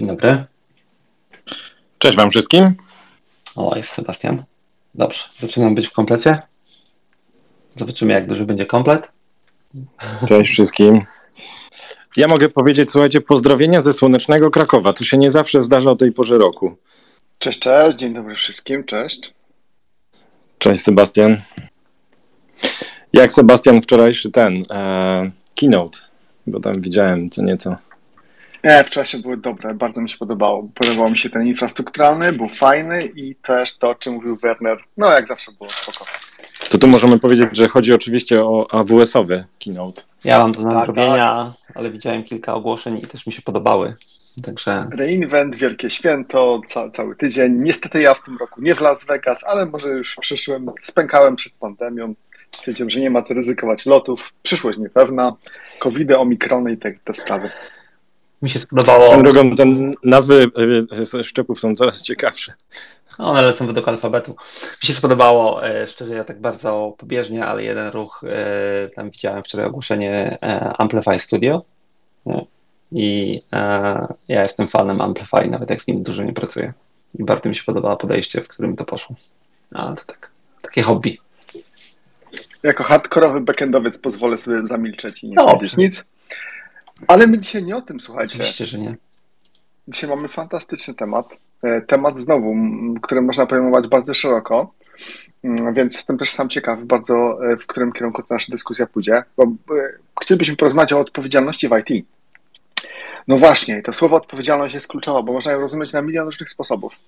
Dzień dobry. Cześć Wam wszystkim. O, jest Sebastian. Dobrze, zaczynam być w komplecie. Zobaczymy, jak duży będzie komplet. Cześć wszystkim. Ja mogę powiedzieć, słuchajcie, pozdrowienia ze słonecznego Krakowa, co się nie zawsze zdarza o tej porze roku. Cześć, cześć, dzień dobry wszystkim, cześć. Cześć Sebastian. Jak Sebastian wczorajszy ten e, keynote, bo tam widziałem co nieco. E, w czasie były dobre, bardzo mi się podobało. Podobał mi się ten infrastrukturalny, był fajny i też to, o czym mówił Werner, no jak zawsze było spoko. To tu możemy powiedzieć, że chodzi oczywiście o AWS-owy keynote. Ja mam to do Tak, nadrobienia, ale widziałem kilka ogłoszeń i też mi się podobały. Także Reinvent, wielkie święto, ca cały tydzień. Niestety ja w tym roku nie w Las Vegas, ale może już w przyszłym spękałem przed pandemią. Stwierdziłem, że nie ma co ryzykować lotów. Przyszłość niepewna, covidy, omikrony i te, te sprawy. Mi się spodobało. Swoją drogą, te nazwy e, szczepów są coraz ciekawsze. One lecą według alfabetu. Mi się spodobało, e, szczerze, ja tak bardzo pobieżnie, ale jeden ruch, e, tam widziałem wczoraj ogłoszenie e, Amplify Studio. Nie? I e, ja jestem fanem Amplify, nawet jak z nim dużo nie pracuję. I bardzo mi się podobało podejście, w którym to poszło. Ale to tak, takie hobby. Jako hardkorowy backendowiec pozwolę sobie zamilczeć i nie Dobrze. powiedzieć nic. Ale my dzisiaj nie o tym, słuchajcie. Oczywiście, że nie. Dzisiaj mamy fantastyczny temat. E, Temat znowu, który można pojmować bardzo szeroko, Mm, więc jestem też sam ciekaw bardzo, e, w którym kierunku ta nasza dyskusja pójdzie, bo e, chcielibyśmy porozmawiać o odpowiedzialności w IT. No właśnie, to słowo odpowiedzialność jest kluczowe, bo można ją rozumieć na milion różnych sposobów.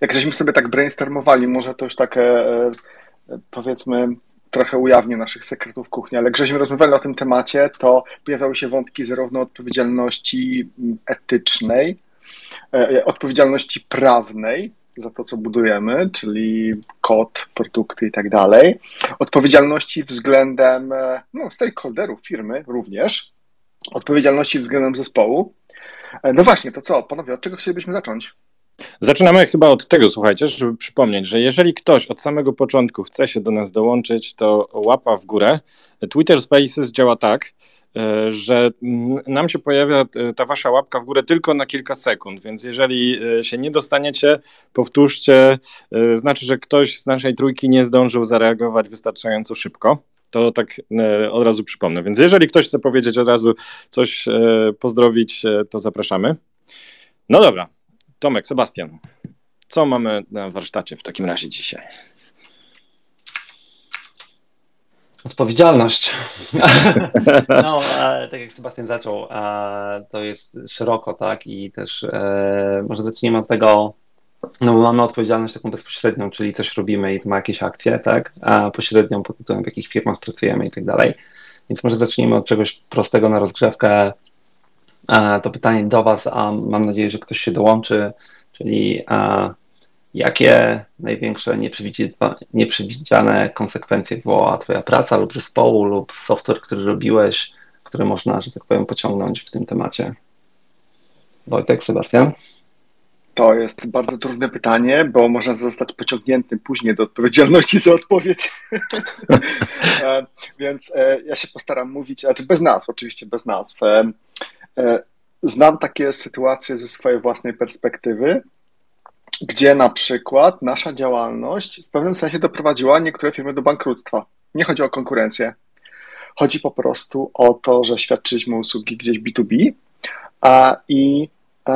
Jak żeśmy sobie tak brainstormowali, może to już takie, powiedzmy, trochę ujawnię naszych sekretów kuchni, ale jak żeśmy rozmawiali o tym temacie, to pojawiały się wątki zarówno odpowiedzialności etycznej, e, odpowiedzialności prawnej za to, co budujemy, czyli kod, produkty i tak dalej, odpowiedzialności względem e, no, stakeholderów firmy również, odpowiedzialności względem zespołu. E, No właśnie, to co, panowie, od czego chcielibyśmy zacząć? Zaczynamy chyba od tego, słuchajcie, żeby przypomnieć, że jeżeli ktoś od samego początku chce się do nas dołączyć, to łapa w górę. Twitter Spaces działa tak, e, że mm, nam się pojawia e, ta wasza łapka w górę tylko na kilka sekund, więc jeżeli e, się nie dostaniecie, powtórzcie, znaczy, że ktoś z naszej trójki nie zdążył zareagować wystarczająco szybko. To tak od razu przypomnę. Więc jeżeli ktoś chce powiedzieć od razu coś, pozdrowić, to zapraszamy. No dobra, Tomek, Sebastian, co mamy na warsztacie w takim razie dzisiaj? Odpowiedzialność. No, tak jak Sebastian zaczął, to jest szeroko, tak? I też e, może zacznijmy od tego, no bo mamy odpowiedzialność taką bezpośrednią, czyli coś robimy i to ma jakieś akcje, tak? A pośrednią pod tytułem w jakich firmach pracujemy i tak dalej. Więc może zacznijmy od czegoś prostego na rozgrzewkę. E, To pytanie do Was, a mam nadzieję, że ktoś się dołączy, czyli e, jakie największe nieprzewidzi- nieprzewidziane konsekwencje wywołała Twoja praca lub zespołu lub software, który robiłeś, który można, że tak powiem, pociągnąć w tym temacie? Wojtek, Sebastian? To jest bardzo trudne pytanie, bo można zostać pociągniętym później do odpowiedzialności za odpowiedź. E, Więc ja się postaram mówić, znaczy bez nazw, oczywiście bez nazw. E, Znam takie sytuacje ze swojej własnej perspektywy, gdzie na przykład nasza działalność w pewnym sensie doprowadziła niektóre firmy do bankructwa. Nie chodzi o konkurencję. Chodzi po prostu o to, że świadczyliśmy usługi gdzieś B2B a, i e,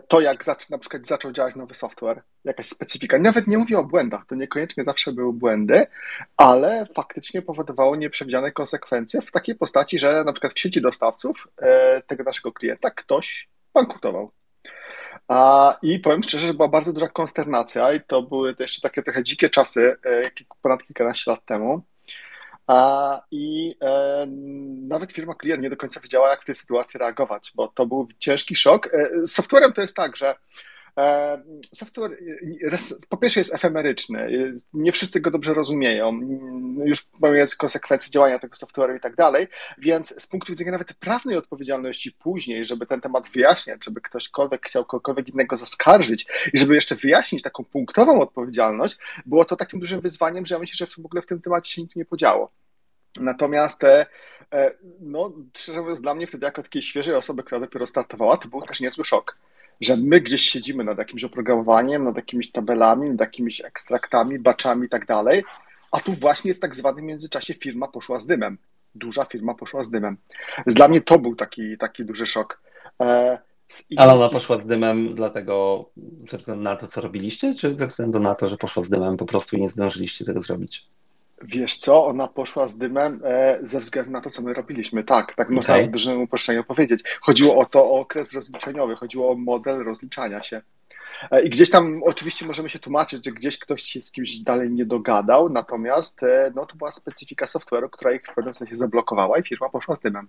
to, jak zac- na przykład zaczął działać nowy software, jakaś specyfika. Nawet nie mówię o błędach, to niekoniecznie zawsze były błędy, ale faktycznie powodowało nieprzewidziane konsekwencje w takiej postaci, że na przykład w sieci dostawców e, tego naszego klienta ktoś bankrutował. A, I powiem szczerze, że była bardzo duża konsternacja i to były jeszcze takie trochę dzikie czasy, e, ponad kilkanaście lat temu. A, I e, nawet firma klient nie do końca wiedziała, jak w tej sytuacji reagować, bo to był ciężki szok. E, z softwarem to jest tak, że software po pierwsze jest efemeryczny, nie wszyscy go dobrze rozumieją, już jest konsekwencje działania tego software'u i tak dalej, więc z punktu widzenia nawet prawnej odpowiedzialności później, żeby ten temat wyjaśniać, żeby ktośkolwiek chciał kogokolwiek innego zaskarżyć i żeby jeszcze wyjaśnić taką punktową odpowiedzialność, było to takim dużym wyzwaniem, że ja myślę, że w ogóle w tym temacie się nic nie podziało. Natomiast, e, no, szczerze mówiąc, dla mnie wtedy, jako takiej świeżej osoby, która dopiero startowała, to był też niezły szok, że my gdzieś siedzimy nad jakimś oprogramowaniem, nad jakimiś tabelami, nad jakimiś ekstraktami, baczami i tak dalej, a tu właśnie w tak zwanym międzyczasie firma poszła z dymem. Duża firma poszła z dymem. Dla mnie to był taki, taki duży szok. E, Ale ona poszła z dymem dlatego ze względu na to, co robiliście, czy ze względu na to, że poszła z dymem po prostu i nie zdążyliście tego zrobić? Wiesz co, ona poszła z dymem e, ze względu na to, co my robiliśmy. Tak, tak okay. można w dużym uproszczeniu powiedzieć. Chodziło o to, o okres rozliczeniowy, chodziło o model rozliczania się. E, I gdzieś tam oczywiście możemy się tłumaczyć, że gdzieś ktoś się z kimś dalej nie dogadał, natomiast e, no, to była specyfika software'u, która ich w pewnym sensie zablokowała i firma poszła z dymem.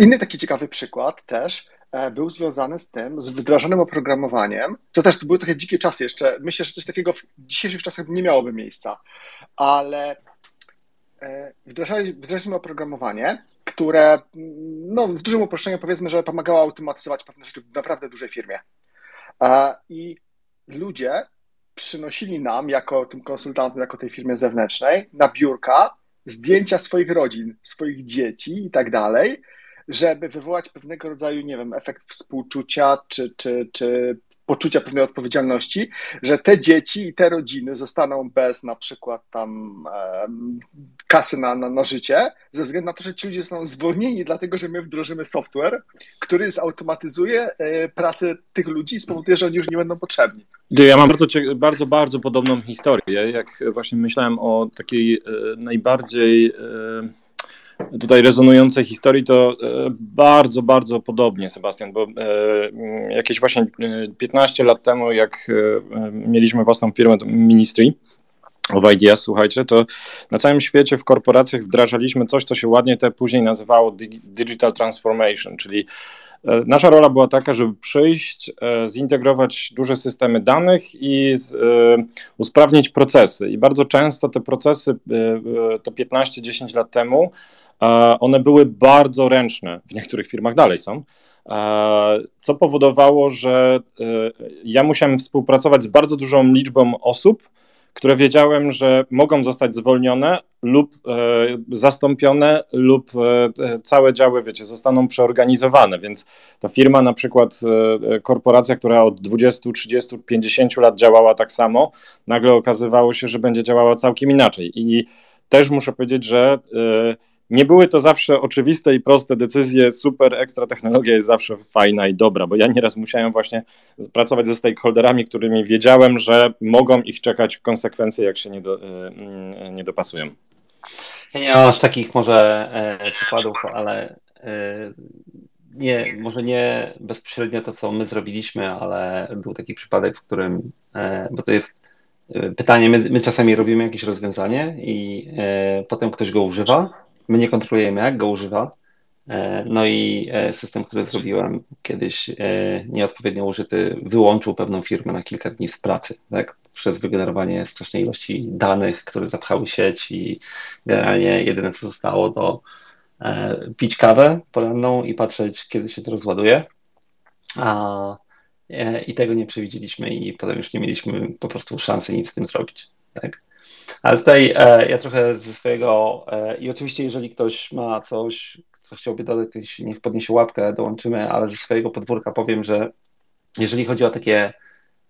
Inny taki ciekawy przykład też był związany z tym, z wdrażanym oprogramowaniem. To też to były trochę dzikie czasy jeszcze. Myślę, że coś takiego w dzisiejszych czasach nie miałoby miejsca, ale wdrażaliśmy oprogramowanie, które no, w dużym uproszczeniu powiedzmy, że pomagało automatyzować pewne rzeczy w naprawdę dużej firmie. I ludzie przynosili nam, jako tym konsultantom, jako tej firmie zewnętrznej, na biurka zdjęcia swoich rodzin, swoich dzieci i tak dalej, żeby wywołać pewnego rodzaju, nie wiem, efekt współczucia czy, czy, czy poczucia pewnej odpowiedzialności, że te dzieci i te rodziny zostaną bez na przykład tam e, kasy na, na, na życie, ze względu na to, że ci ludzie zostaną zwolnieni, dlatego że my wdrożymy software, który zautomatyzuje e, pracę tych ludzi i spowoduje, że oni już nie będą potrzebni. Ja mam bardzo, bardzo, bardzo podobną historię. Jak właśnie myślałem o takiej e, najbardziej e, tutaj rezonującej historii, to e, bardzo, bardzo podobnie, Sebastian, bo e, jakieś właśnie 15 lat temu, jak e, mieliśmy własną firmę Ministry, of Ideas, słuchajcie, to na całym świecie w korporacjach wdrażaliśmy coś, co się ładnie te później nazywało Digital Transformation, czyli Nasza rola była taka, żeby przyjść, zintegrować duże systemy danych i usprawnić procesy. I bardzo często te procesy, to 15-10 lat temu, one były bardzo ręczne, w niektórych firmach dalej są, co powodowało, że e, ja musiałem współpracować z bardzo dużą liczbą osób, które wiedziałem, że mogą zostać zwolnione lub e, zastąpione, lub e, całe działy, wiecie, zostaną przeorganizowane. Więc ta firma, na przykład korporacja, która od 20, 30, 50 lat działała tak samo, nagle okazywało się, że będzie działała całkiem inaczej. I też muszę powiedzieć, że nie były to zawsze oczywiste i proste decyzje, super, ekstra technologia jest zawsze fajna i dobra, bo ja nieraz musiałem właśnie pracować ze stakeholderami, którymi wiedziałem, że mogą ich czekać konsekwencje, jak się nie, do, y, nie dopasują. Ja nie mam aż takich może e, przykładów, ale e, nie, może nie bezpośrednio to, co my zrobiliśmy, ale był taki przypadek, w którym, e, bo to jest e, pytanie, my, my czasami robimy jakieś rozwiązanie i e, potem ktoś go używa My nie kontrolujemy, jak go używa. E, no i e, system, który zrobiłem kiedyś e, nieodpowiednio użyty, wyłączył pewną firmę na kilka dni z pracy, tak? Przez wygenerowanie strasznej ilości danych, które zapchały sieć i generalnie jedyne co zostało to pić kawę poranną i patrzeć, kiedy się to rozładuje. A, I tego nie przewidzieliśmy i potem już nie mieliśmy po prostu szansy nic z tym zrobić. Tak? Ale tutaj e, ja trochę ze swojego e, i oczywiście jeżeli ktoś ma coś, co chciałby dodać, niech podniesie łapkę, dołączymy, ale ze swojego podwórka powiem, że jeżeli chodzi o takie,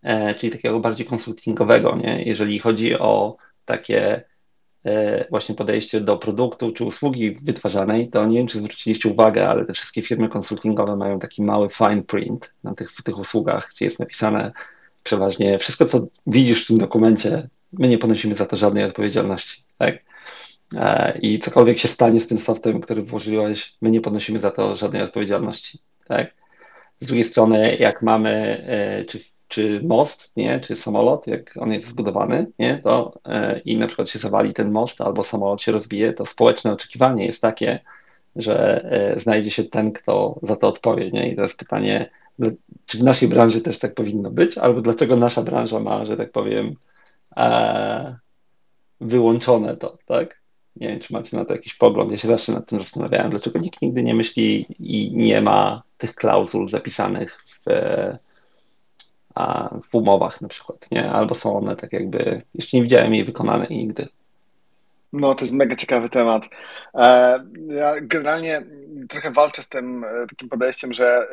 e, czyli takiego bardziej konsultingowego, nie? jeżeli chodzi o takie e, właśnie podejście do produktu czy usługi wytwarzanej, to nie wiem, czy zwróciliście uwagę, ale te wszystkie firmy konsultingowe mają taki mały fine print na tych, w tych usługach, gdzie jest napisane przeważnie wszystko, co widzisz w tym dokumencie, my nie ponosimy za to żadnej odpowiedzialności, tak? E, I cokolwiek się stanie z tym softem, który włożyłeś, my nie ponosimy za to żadnej odpowiedzialności, tak? Z drugiej strony, jak mamy, e, czy, czy most, nie, czy samolot, jak on jest zbudowany, nie, to e, i na przykład się zawali ten most albo samolot się rozbije, to społeczne oczekiwanie jest takie, że znajdzie się ten, kto za to odpowie, nie? I teraz pytanie, czy w naszej branży też tak powinno być, albo dlaczego nasza branża ma, że tak powiem, wyłączone to, tak? Nie wiem, czy macie na to jakiś pogląd. Ja się zawsze nad tym zastanawiałem, dlaczego nikt nigdy nie myśli i nie ma tych klauzul zapisanych w, w umowach na przykład, nie? Albo są one tak jakby, jeszcze nie widziałem jej wykonanej nigdy. No, to jest mega ciekawy temat. E, ja generalnie trochę walczę z tym e, takim podejściem, że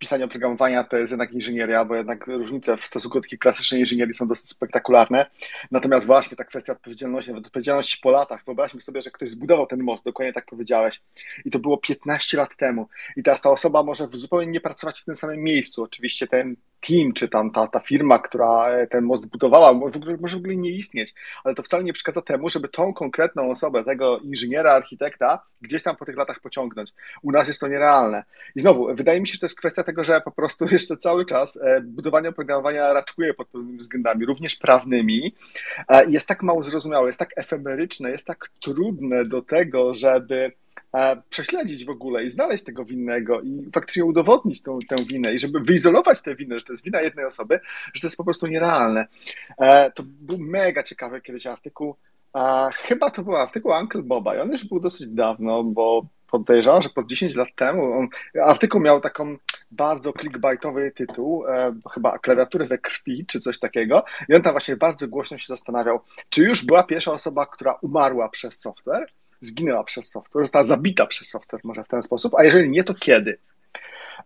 pisanie oprogramowania to jest jednak inżynieria, bo jednak różnice w stosunku do takiej klasycznej inżynierii są dosyć spektakularne. Natomiast właśnie ta kwestia odpowiedzialności, nawet odpowiedzialności po latach. Wyobraźmy sobie, że ktoś zbudował ten most, dokładnie tak powiedziałeś. I to było 15 lat temu. I teraz ta osoba może zupełnie nie pracować w tym samym miejscu. Oczywiście ten team, czy tam ta, ta firma, która e, ten most budowała, w ogóle, może w ogóle nie istnieć, ale to wcale nie przeszkadza temu, żeby tą konkretną osobę, tego inżyniera, architekta, gdzieś tam po tych latach pociągnąć. U nas jest to nierealne. I znowu, wydaje mi się, że to jest kwestia tego, że po prostu jeszcze cały czas e, budowanie oprogramowania raczkuje pod pewnymi względami, również prawnymi. E, jest tak mało zrozumiałe, jest tak efemeryczne, jest tak trudne do tego, żeby prześledzić w ogóle i znaleźć tego winnego i faktycznie udowodnić tą, tę winę i żeby wyizolować tę winę, że to jest wina jednej osoby, że to jest po prostu nierealne. E, to był mega ciekawy kiedyś artykuł, chyba to był artykuł Uncle Boba i on już był dosyć dawno, bo podejrzewam, że pod 10 lat temu on, artykuł miał taką bardzo clickbaitowy tytuł, e, chyba klawiatury we krwi, czy coś takiego. I on tam właśnie bardzo głośno się zastanawiał, czy już była pierwsza osoba, która umarła przez software, zginęła przez software, została zabita przez software może w ten sposób, a jeżeli nie, to kiedy?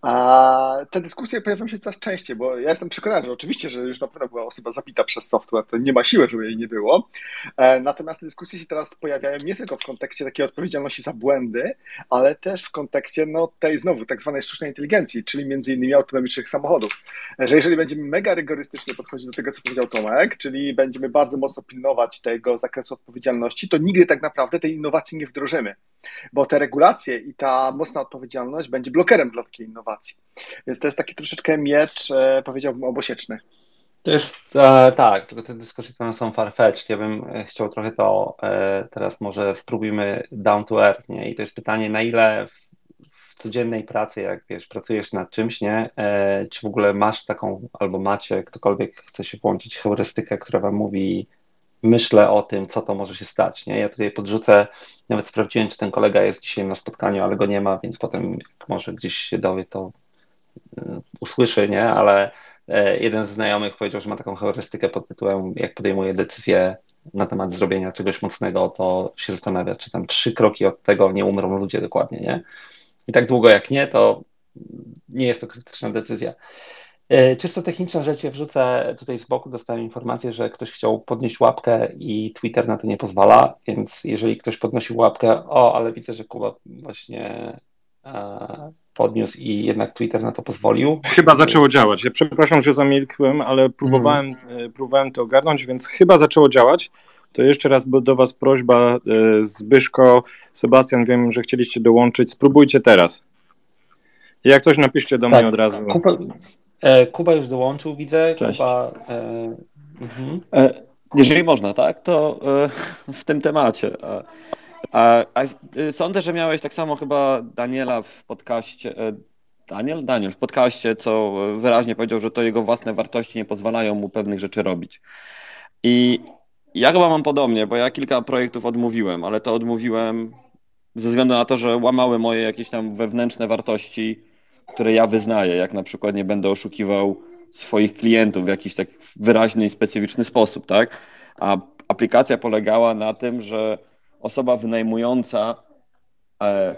A te dyskusje pojawiają się coraz częściej, bo ja jestem przekonany, że oczywiście, że już naprawdę była osoba zabita przez software, to nie ma siły, żeby jej nie było. E, natomiast dyskusje się teraz pojawiają nie tylko w kontekście takiej odpowiedzialności za błędy, ale też w kontekście no, tej znowu tak zwanej sztucznej inteligencji, czyli między innymi autonomicznych samochodów. E, że jeżeli będziemy mega rygorystycznie podchodzić do tego, co powiedział Tomek, czyli będziemy bardzo mocno pilnować tego zakresu odpowiedzialności, to nigdy tak naprawdę tej innowacji nie wdrożymy, bo te regulacje i ta mocna odpowiedzialność będzie blokerem dla takiej innowacji innowacji. Więc to jest taki troszeczkę miecz, e, powiedziałbym, obosieczny. To jest e, tak, tylko te dyskusje tam są farfetched. Ja bym e, chciał trochę to e, teraz może spróbujmy down to earth, nie? I to jest pytanie, na ile w, w codziennej pracy, jak wiesz, pracujesz nad czymś, nie? E, czy w ogóle masz taką, albo macie, ktokolwiek chce się włączyć heurystykę, która wam mówi, myślę o tym, co to może się stać. Nie? Ja tutaj podrzucę, nawet sprawdziłem, czy ten kolega jest dzisiaj na spotkaniu, ale go nie ma, więc potem może gdzieś się dowie, to y, usłyszy, nie? Ale e, jeden z znajomych powiedział, że ma taką heurystykę pod tytułem, jak podejmuje decyzję na temat zrobienia czegoś mocnego, to się zastanawia, czy tam trzy kroki od tego nie umrą ludzie dokładnie, nie? I tak długo jak nie, to nie jest to krytyczna decyzja. E, czysto techniczna rzecz, ja wrzucę tutaj z boku, dostałem informację, że ktoś chciał podnieść łapkę i Twitter na to nie pozwala, więc jeżeli ktoś podnosił łapkę, o, ale widzę, że Kuba właśnie e, podniósł i jednak Twitter na to pozwolił. Chyba zaczęło działać. Ja przepraszam, że zamilkłem, ale próbowałem, mm. próbowałem to ogarnąć, więc chyba zaczęło działać. To jeszcze raz do Was prośba, Zbyszko, Sebastian, wiem, że chcieliście dołączyć, spróbujcie teraz. Jak coś napiszcie do tak, mnie od razu. Kuba, E, Kuba już dołączył, widzę. Cześć. Kuba, e, mhm. e, jeżeli można, tak, to e, w tym temacie. A, a, sądzę, że miałeś tak samo chyba Daniela w podcaście. E, Daniel? Daniel w podcaście, co wyraźnie powiedział, że to jego własne wartości nie pozwalają mu pewnych rzeczy robić. I ja chyba mam podobnie, bo ja kilka projektów odmówiłem, ale to odmówiłem ze względu na to, że łamały moje jakieś tam wewnętrzne wartości które ja wyznaję, jak na przykład nie będę oszukiwał swoich klientów w jakiś tak wyraźny i specyficzny sposób, tak? A aplikacja polegała na tym, że osoba wynajmująca e,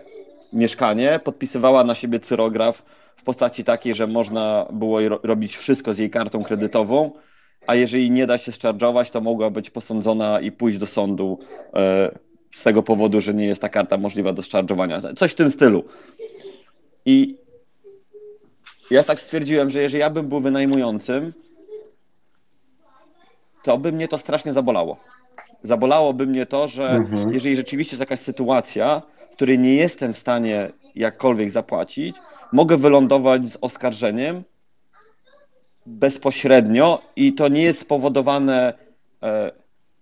mieszkanie podpisywała na siebie cyrograf w postaci takiej, że można było robić wszystko z jej kartą kredytową a jeżeli nie da się zcharge'ować, to mogła być posądzona i pójść do sądu e, z tego powodu, że nie jest ta karta możliwa do zcharge'owania. Coś w tym stylu. I ja tak stwierdziłem, że jeżeli ja bym był wynajmującym, to by mnie to strasznie zabolało. Zabolałoby mnie to, że mhm. jeżeli rzeczywiście jest jakaś sytuacja, w której nie jestem w stanie jakkolwiek zapłacić, mogę wylądować z oskarżeniem bezpośrednio i to nie jest spowodowane e,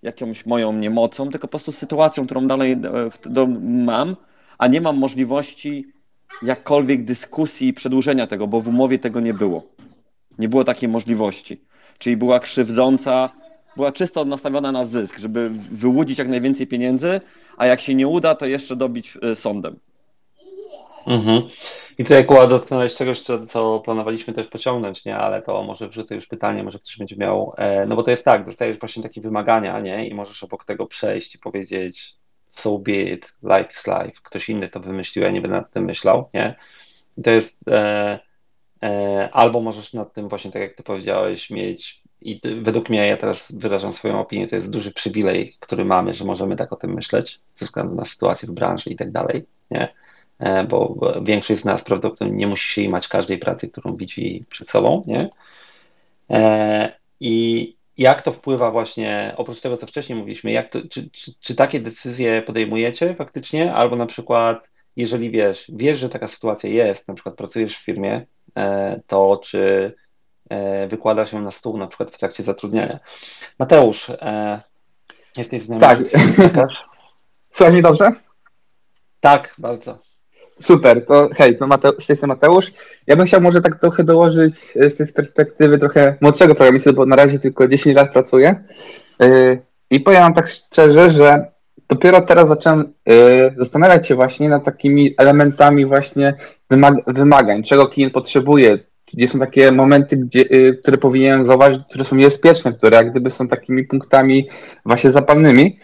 jakąś moją niemocą, tylko po prostu sytuacją, którą dalej e, do, mam, a nie mam możliwości jakkolwiek dyskusji i przedłużenia tego, bo w umowie tego nie było. Nie było takiej możliwości. Czyli była krzywdząca, była czysto nastawiona na zysk, żeby wyłudzić jak najwięcej pieniędzy, a jak się nie uda, to jeszcze dobić e, sądem. Mhm. I tutaj Kuła dotknąłeś czegoś, co planowaliśmy też pociągnąć, nie? Ale to może wrzucę już pytanie, może ktoś będzie miał, e, no bo to jest tak, dostajesz właśnie takie wymagania, nie? I możesz obok tego przejść i powiedzieć so be it, life is life. Ktoś inny to wymyślił, ja nie będę nad tym myślał, nie? I to jest, e, e, albo możesz nad tym właśnie, tak jak ty powiedziałeś, mieć i według mnie, ja teraz wyrażam swoją opinię, to jest duży przywilej, który mamy, że możemy tak o tym myśleć, ze względu na sytuację w branży i tak dalej, nie? E, bo większość z nas prawdopodobnie nie musi się imać każdej pracy, którą widzi przed sobą, nie? E, I jak to wpływa właśnie, oprócz tego, co wcześniej mówiliśmy, jak to, czy, czy, czy takie decyzje podejmujecie faktycznie, albo na przykład, jeżeli wiesz, wiesz, że taka sytuacja jest, na przykład pracujesz w firmie, e, to czy wykłada się na stół na przykład w trakcie zatrudniania. Mateusz, jesteś z nami? Tak. Słuchaj mnie dobrze? Tak, bardzo. Super, to hej, to Mate, z tej Mateusz. Ja bym chciał może tak trochę dołożyć e, z perspektywy trochę młodszego programisty, bo na razie tylko 10 lat pracuję. Yy, I powiem tak szczerze, że dopiero teraz zacząłem yy, zastanawiać się właśnie nad takimi elementami właśnie wymag wymagań, czego klient potrzebuje, gdzie są takie momenty, gdzie, które powinienem zauważyć, które są niebezpieczne, które jak gdyby są takimi punktami właśnie zapalnymi.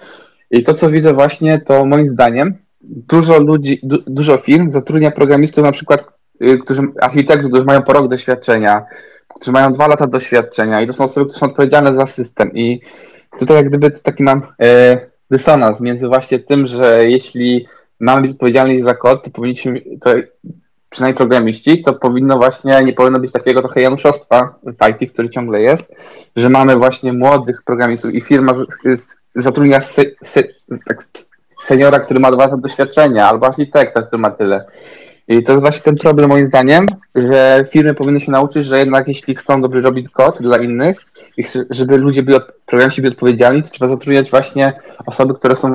I to, co widzę właśnie, to moim zdaniem dużo ludzi, du, dużo firm zatrudnia programistów na przykład, y, którzy, architektów, którzy mają po rok doświadczenia, którzy mają dwa lata doświadczenia i to są osoby, które są odpowiedzialne za system. I tutaj jak gdyby to taki mam e, dysonans między właśnie tym, że jeśli mamy być odpowiedzialni za kod, to powinniśmy, to przynajmniej programiści, to powinno właśnie, nie powinno być takiego trochę januszostwa w IT, który ciągle jest, że mamy właśnie młodych programistów i firma z, z, zatrudnia tak seniora, który ma dwa lata doświadczenia, albo architekta, który ma tyle. I to jest właśnie ten problem moim zdaniem, że firmy powinny się nauczyć, że jednak jeśli chcą dobrze robić kod dla innych żeby ludzie byli, programiści byli odpowiedzialni, to trzeba zatrudniać właśnie osoby, które są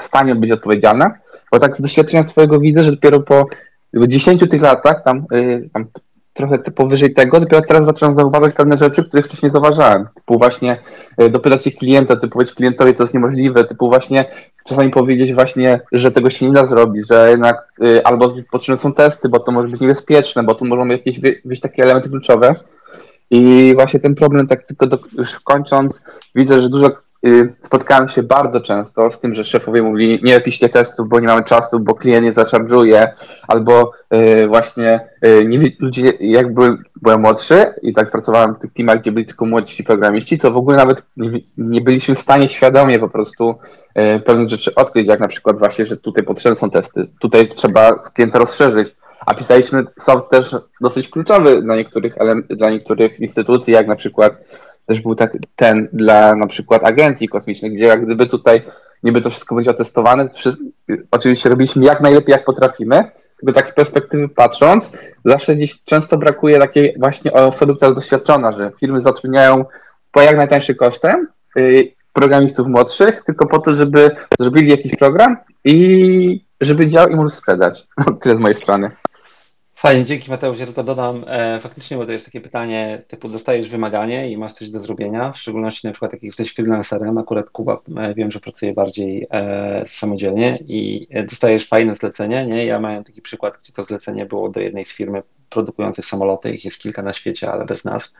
w stanie być odpowiedzialne. Bo tak z doświadczenia swojego widzę, że dopiero po 10 tych latach, tam, yy, tam trochę powyżej tego, dopiero teraz zacząłem zauważać pewne rzeczy, których wcześniej nie zauważałem. Typu właśnie y, dopytać się klienta, typu powiedzieć klientowi, co jest niemożliwe, typu właśnie czasami powiedzieć właśnie, że tego się nie da zrobić, że jednak y, albo potrzebne są testy, bo to może być niebezpieczne, bo tu mogą jakieś być takie elementy kluczowe. I właśnie ten problem, tak tylko do, już kończąc, widzę, że dużo spotkałem się bardzo często z tym, że szefowie mówili, nie piszcie testów, bo nie mamy czasu, bo klient nie zaszarżuje, albo y, właśnie y, nie, ludzie, jak byłem, byłem młodszy i tak pracowałem w tych teamach, gdzie byli tylko młodzi programiści, to w ogóle nawet nie, nie byliśmy w stanie świadomie po prostu pewnych rzeczy odkryć, jak na przykład właśnie, że tutaj potrzebne są testy, tutaj trzeba klienta rozszerzyć, a pisaliśmy soft też dosyć kluczowy dla niektórych, dla niektórych instytucji, jak na przykład też był tak, ten dla na przykład agencji kosmicznych, gdzie jak gdyby tutaj niby to wszystko będzie otestowane, oczywiście robiliśmy jak najlepiej jak potrafimy, jakby tak z perspektywy patrząc, zawsze gdzieś często brakuje takiej właśnie osoby, która jest doświadczona, że firmy zatrudniają po jak najtańszym kosztem y, programistów młodszych, tylko po to, żeby zrobili jakiś program i żeby działał i mógł sprzedać. Tyle z mojej strony. Fajnie, dzięki Mateusz. Ja tylko dodam, e, faktycznie, bo to jest takie pytanie, typu dostajesz wymaganie i masz coś do zrobienia, w szczególności na przykład jak jesteś freelancerem, akurat Kuba e, wiem, że pracuje bardziej e, samodzielnie i dostajesz fajne zlecenie, nie? Ja miałem taki przykład, gdzie to zlecenie było do jednej z firmy produkujących samoloty, ich jest kilka na świecie, ale bez nas.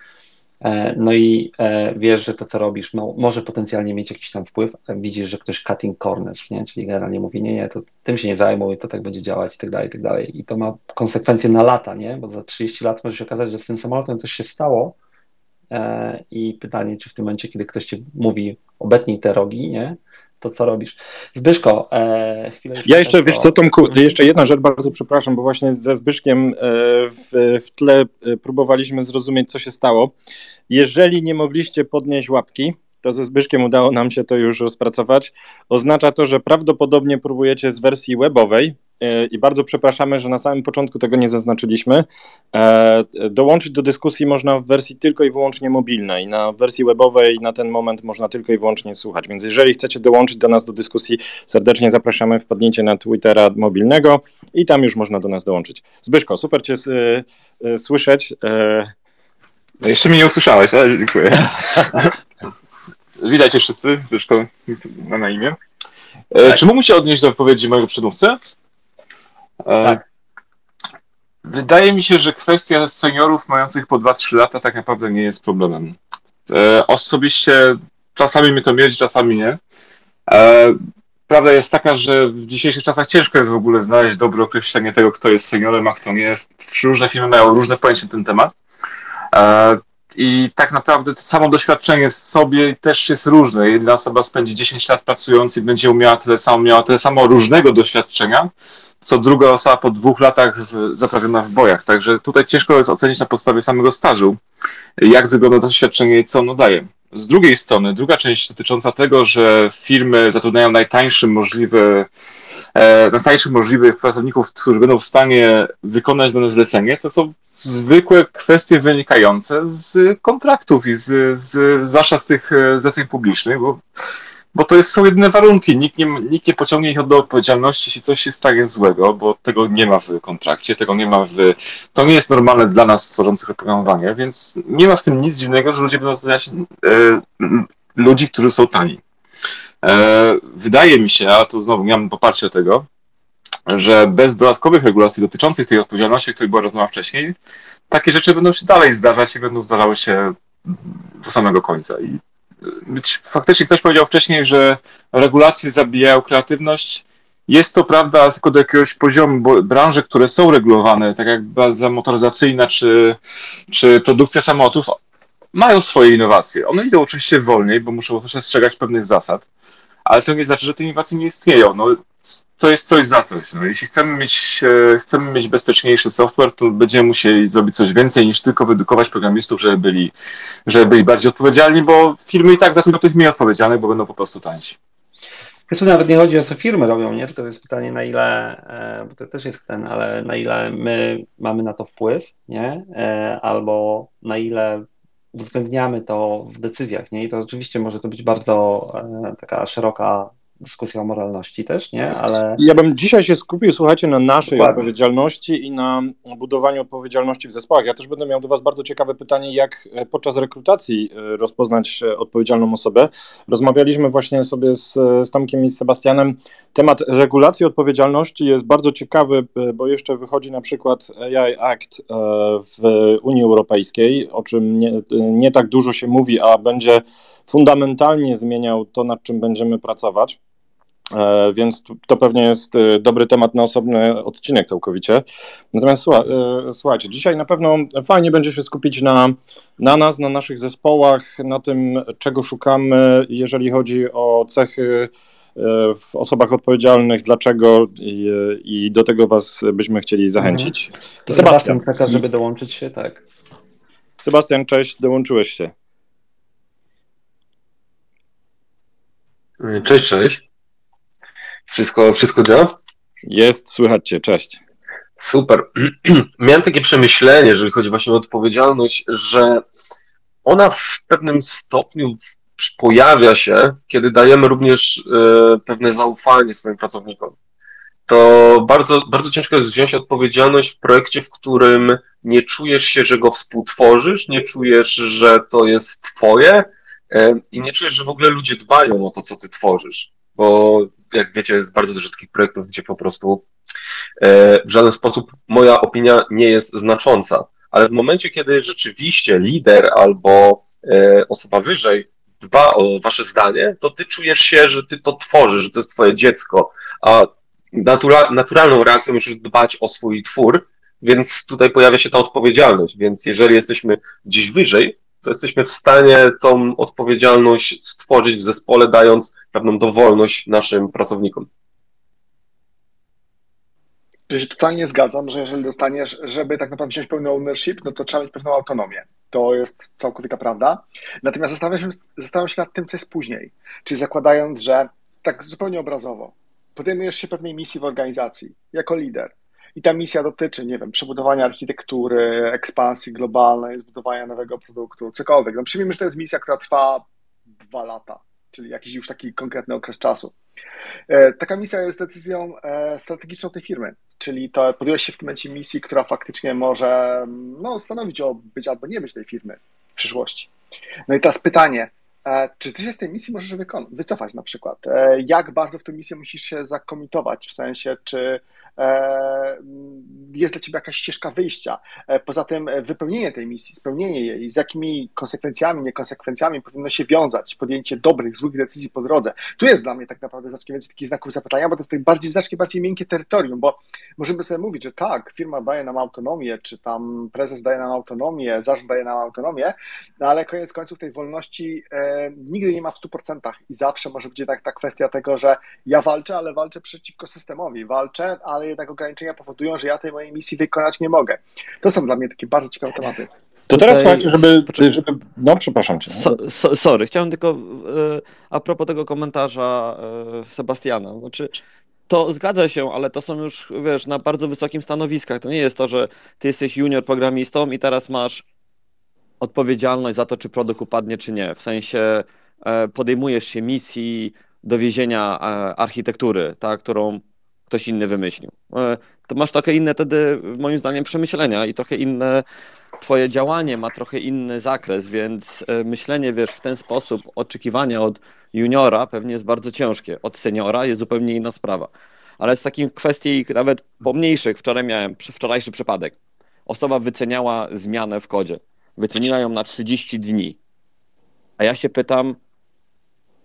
E, no i e, wiesz, że to, co robisz, może potencjalnie mieć jakiś tam wpływ. Widzisz, że ktoś cutting corners, nie? czyli generalnie mówi, nie, nie, to tym się nie zajmuj, to tak będzie działać i tak dalej, i tak dalej. I to ma konsekwencje na lata, nie? bo za 30 lat może się okazać, że z tym samolotem coś się stało e, i pytanie, czy w tym momencie, kiedy ktoś ci mówi obetnij te rogi, nie? To co robisz. Zbyszko, e, chwilę Ja jeszcze, wiesz co Tomku, jeszcze jedna rzecz, bardzo przepraszam, bo właśnie ze Zbyszkiem e, w, w tle e, próbowaliśmy zrozumieć, co się stało. Jeżeli nie mogliście podnieść łapki, to ze Zbyszkiem udało nam się to już rozpracować. Oznacza to, że prawdopodobnie próbujecie z wersji webowej i bardzo przepraszamy, że na samym początku tego nie zaznaczyliśmy. E, dołączyć do dyskusji można w wersji tylko i wyłącznie mobilnej. Na wersji webowej na ten moment można tylko i wyłącznie słuchać. Więc jeżeli chcecie dołączyć do nas do dyskusji, serdecznie zapraszamy. Wpadnijcie na Twittera mobilnego i tam już można do nas dołączyć. Zbyszko, super Cię e, słyszeć. No jeszcze mnie nie usłyszałeś, ale dziękuję. Witajcie wszyscy, Zbyszko ma na imię. E, tak. Czy mógłbym się odnieść do wypowiedzi mojego przedmówcy? E, tak. Wydaje mi się, że kwestia seniorów mających po 2-3 lata tak naprawdę nie jest problemem. E, osobiście czasami mnie to mierzi, czasami nie. E, prawda jest taka, że w dzisiejszych czasach ciężko jest w ogóle znaleźć dobre określenie tego, kto jest seniorem, a kto nie. Różne firmy mają różne pojęcie na ten temat. I tak naprawdę to samo doświadczenie w sobie też jest różne. Jedna osoba spędzi 10 lat pracując i będzie umiała tyle samo, miała tyle samo różnego doświadczenia, co druga osoba po dwóch latach zaprawiona w bojach. Także tutaj ciężko jest ocenić na podstawie samego stażu, jak wygląda to doświadczenie i co ono daje. Z drugiej strony, druga część dotycząca tego, że firmy zatrudniają najtańszy możliwy, najtańszych możliwych pracowników, którzy będą w stanie wykonać dane zlecenie, to są zwykłe kwestie wynikające z kontraktów i z, z zwłaszcza z tych e, zleceń publicznych, bo bo to jest, są jedyne warunki. Nikt nie, nikt nie pociągnie ich do odpowiedzialności, jeśli coś się stanie złego, bo tego nie ma w kontrakcie, tego nie ma w. To nie jest normalne dla nas tworzących oprogramowanie, więc nie ma w tym nic dziwnego, że ludzie będą zatrudniać e, ludzi, którzy są tani. E, wydaje mi się, a tu znowu nie mam poparcia tego, że bez dodatkowych regulacji dotyczących tej odpowiedzialności, o której była rozmowa wcześniej, takie rzeczy będą się dalej zdarzać i będą zdarzały się do samego końca. I faktycznie ktoś powiedział wcześniej, że regulacje zabijają kreatywność. Jest to prawda tylko do jakiegoś poziomu, bo branże, które są regulowane, tak jak baza motoryzacyjna czy, czy produkcja samolotów, mają swoje innowacje. One idą oczywiście wolniej, bo muszą przestrzegać pewnych zasad, ale to nie znaczy, że te innowacje nie istnieją. No, to jest coś za coś. No, jeśli chcemy mieć, e, chcemy mieć bezpieczniejszy software, to będziemy musieli zrobić coś więcej niż tylko wyedukować programistów, żeby byli, żeby byli bardziej odpowiedzialni, bo firmy i tak zatrudnią tych mniej odpowiedzialnych, bo będą po prostu tańsi. Wiesz, nawet nie chodzi o co firmy robią, nie? Tylko to jest pytanie, na ile, e, bo to też jest ten, ale na ile my mamy na to wpływ, nie? E, albo na ile uwzględniamy to w decyzjach, nie? I to oczywiście może to być bardzo taka szeroka dyskusja o moralności też, nie? Ale... Ja bym dzisiaj się skupił, słuchajcie, na naszej Dokładnie. odpowiedzialności i na budowaniu odpowiedzialności w zespołach. Ja też będę miał do Was bardzo ciekawe pytanie, jak e, podczas rekrutacji e, rozpoznać e, odpowiedzialną osobę. Rozmawialiśmy właśnie sobie z, z Tomkiem i z Sebastianem. Temat regulacji odpowiedzialności jest bardzo ciekawy, bo jeszcze wychodzi na przykład AI Act w Unii Europejskiej, o czym nie, nie tak dużo się mówi, a będzie fundamentalnie zmieniał to, nad czym będziemy pracować. E, więc to pewnie jest e, dobry temat na osobny odcinek całkowicie. Natomiast e, słuchajcie, dzisiaj na pewno fajnie będzie się skupić na, na nas, na naszych zespołach, na tym, czego szukamy, jeżeli chodzi o cechy w osobach odpowiedzialnych, dlaczego i, i do tego Was byśmy chcieli zachęcić. Mhm. To Sebastian, taka, żeby dołączyć się, tak. Sebastian, cześć, dołączyłeś się. Cześć, cześć. Wszystko, wszystko działa? Jest, słychać cię, cześć. Super. Miałem takie przemyślenie, jeżeli chodzi właśnie o odpowiedzialność, że ona w pewnym stopniu pojawia się, kiedy dajemy również e, pewne zaufanie swoim pracownikom. To bardzo, bardzo ciężko jest wziąć odpowiedzialność w projekcie, w którym nie czujesz się, że go współtworzysz, nie czujesz, że to jest twoje e, i nie czujesz, że w ogóle ludzie dbają o to, co ty tworzysz. Bo jak wiecie, jest bardzo dużo takich projektów, gdzie po prostu e, w żaden sposób moja opinia nie jest znacząca. Ale w momencie, kiedy rzeczywiście lider albo e, osoba wyżej dba o wasze zdanie, to ty czujesz się, że ty to tworzysz, że to jest twoje dziecko, a natura naturalną reakcją musisz dbać o swój twór, więc tutaj pojawia się ta odpowiedzialność. Więc jeżeli jesteśmy gdzieś wyżej, to jesteśmy w stanie tą odpowiedzialność stworzyć w zespole, dając pewną dowolność naszym pracownikom. Ja się totalnie zgadzam, że jeżeli dostaniesz, żeby tak naprawdę wziąć pełny ownership, no to trzeba mieć pewną autonomię. To jest całkowita prawda. Natomiast zastanawiam się, zastanawiam się nad tym, co jest później. Czyli zakładając, że tak zupełnie obrazowo, podejmujesz się pewnej misji w organizacji jako lider. I ta misja dotyczy, nie wiem, przebudowania architektury, ekspansji globalnej, zbudowania nowego produktu, cokolwiek. No przyjmijmy, że to jest misja, która trwa dwa lata, czyli jakiś już taki konkretny okres czasu. E, taka misja jest decyzją e, strategiczną tej firmy, czyli to podjąłeś się w tym momencie misji, która faktycznie może no, stanowić o być albo nie być tej firmy w przyszłości. No i teraz pytanie, e, czy ty się z tej misji możesz wycofać na przykład? Jak bardzo w tę misję musisz się zakomitować, w sensie, czy jest dla ciebie jakaś ścieżka wyjścia. E, poza tym e, wypełnienie tej misji, spełnienie jej, z jakimi konsekwencjami, niekonsekwencjami powinno się wiązać, podjęcie dobrych, złych decyzji po drodze. Tu jest dla mnie tak naprawdę znacznie więcej takich znaków zapytania, bo to jest tak bardziej, znacznie bardziej miękkie terytorium, bo możemy sobie mówić, że tak, firma daje nam autonomię, czy tam prezes daje nam autonomię, zarząd daje nam autonomię, no ale koniec końców tej wolności e, nigdy nie ma w 100% i zawsze może być jednak ta kwestia tego, że ja walczę, ale walczę przeciwko systemowi, walczę, ale ale jednak ograniczenia powodują, że ja tej mojej misji wykonać nie mogę. To są dla mnie takie bardzo ciekawe tematy. To teraz słuchajcie, żeby, żeby... No, przepraszam cię. So, so, sorry, chciałem tylko e, a propos tego komentarza e, Sebastiana. Znaczy, to zgadza się, ale to są już, wiesz, na bardzo wysokim stanowiskach. To nie jest to, że ty jesteś junior programistą i teraz masz odpowiedzialność za to, czy produkt upadnie, czy nie. W sensie e, podejmujesz się misji dowiezienia architektury, tak, którą ktoś inny wymyślił. E, to masz trochę inne wtedy, moim zdaniem, przemyślenia i trochę inne, twoje działanie ma trochę inny zakres, więc e, myślenie, wiesz, w ten sposób, oczekiwania od juniora pewnie jest bardzo ciężkie, od seniora jest zupełnie inna sprawa. Ale z takich kwestii nawet pomniejszych, wczoraj miałem wczorajszy przypadek. Osoba wyceniała zmianę w kodzie. Wyceniła ją na 30 dni. A ja się pytam,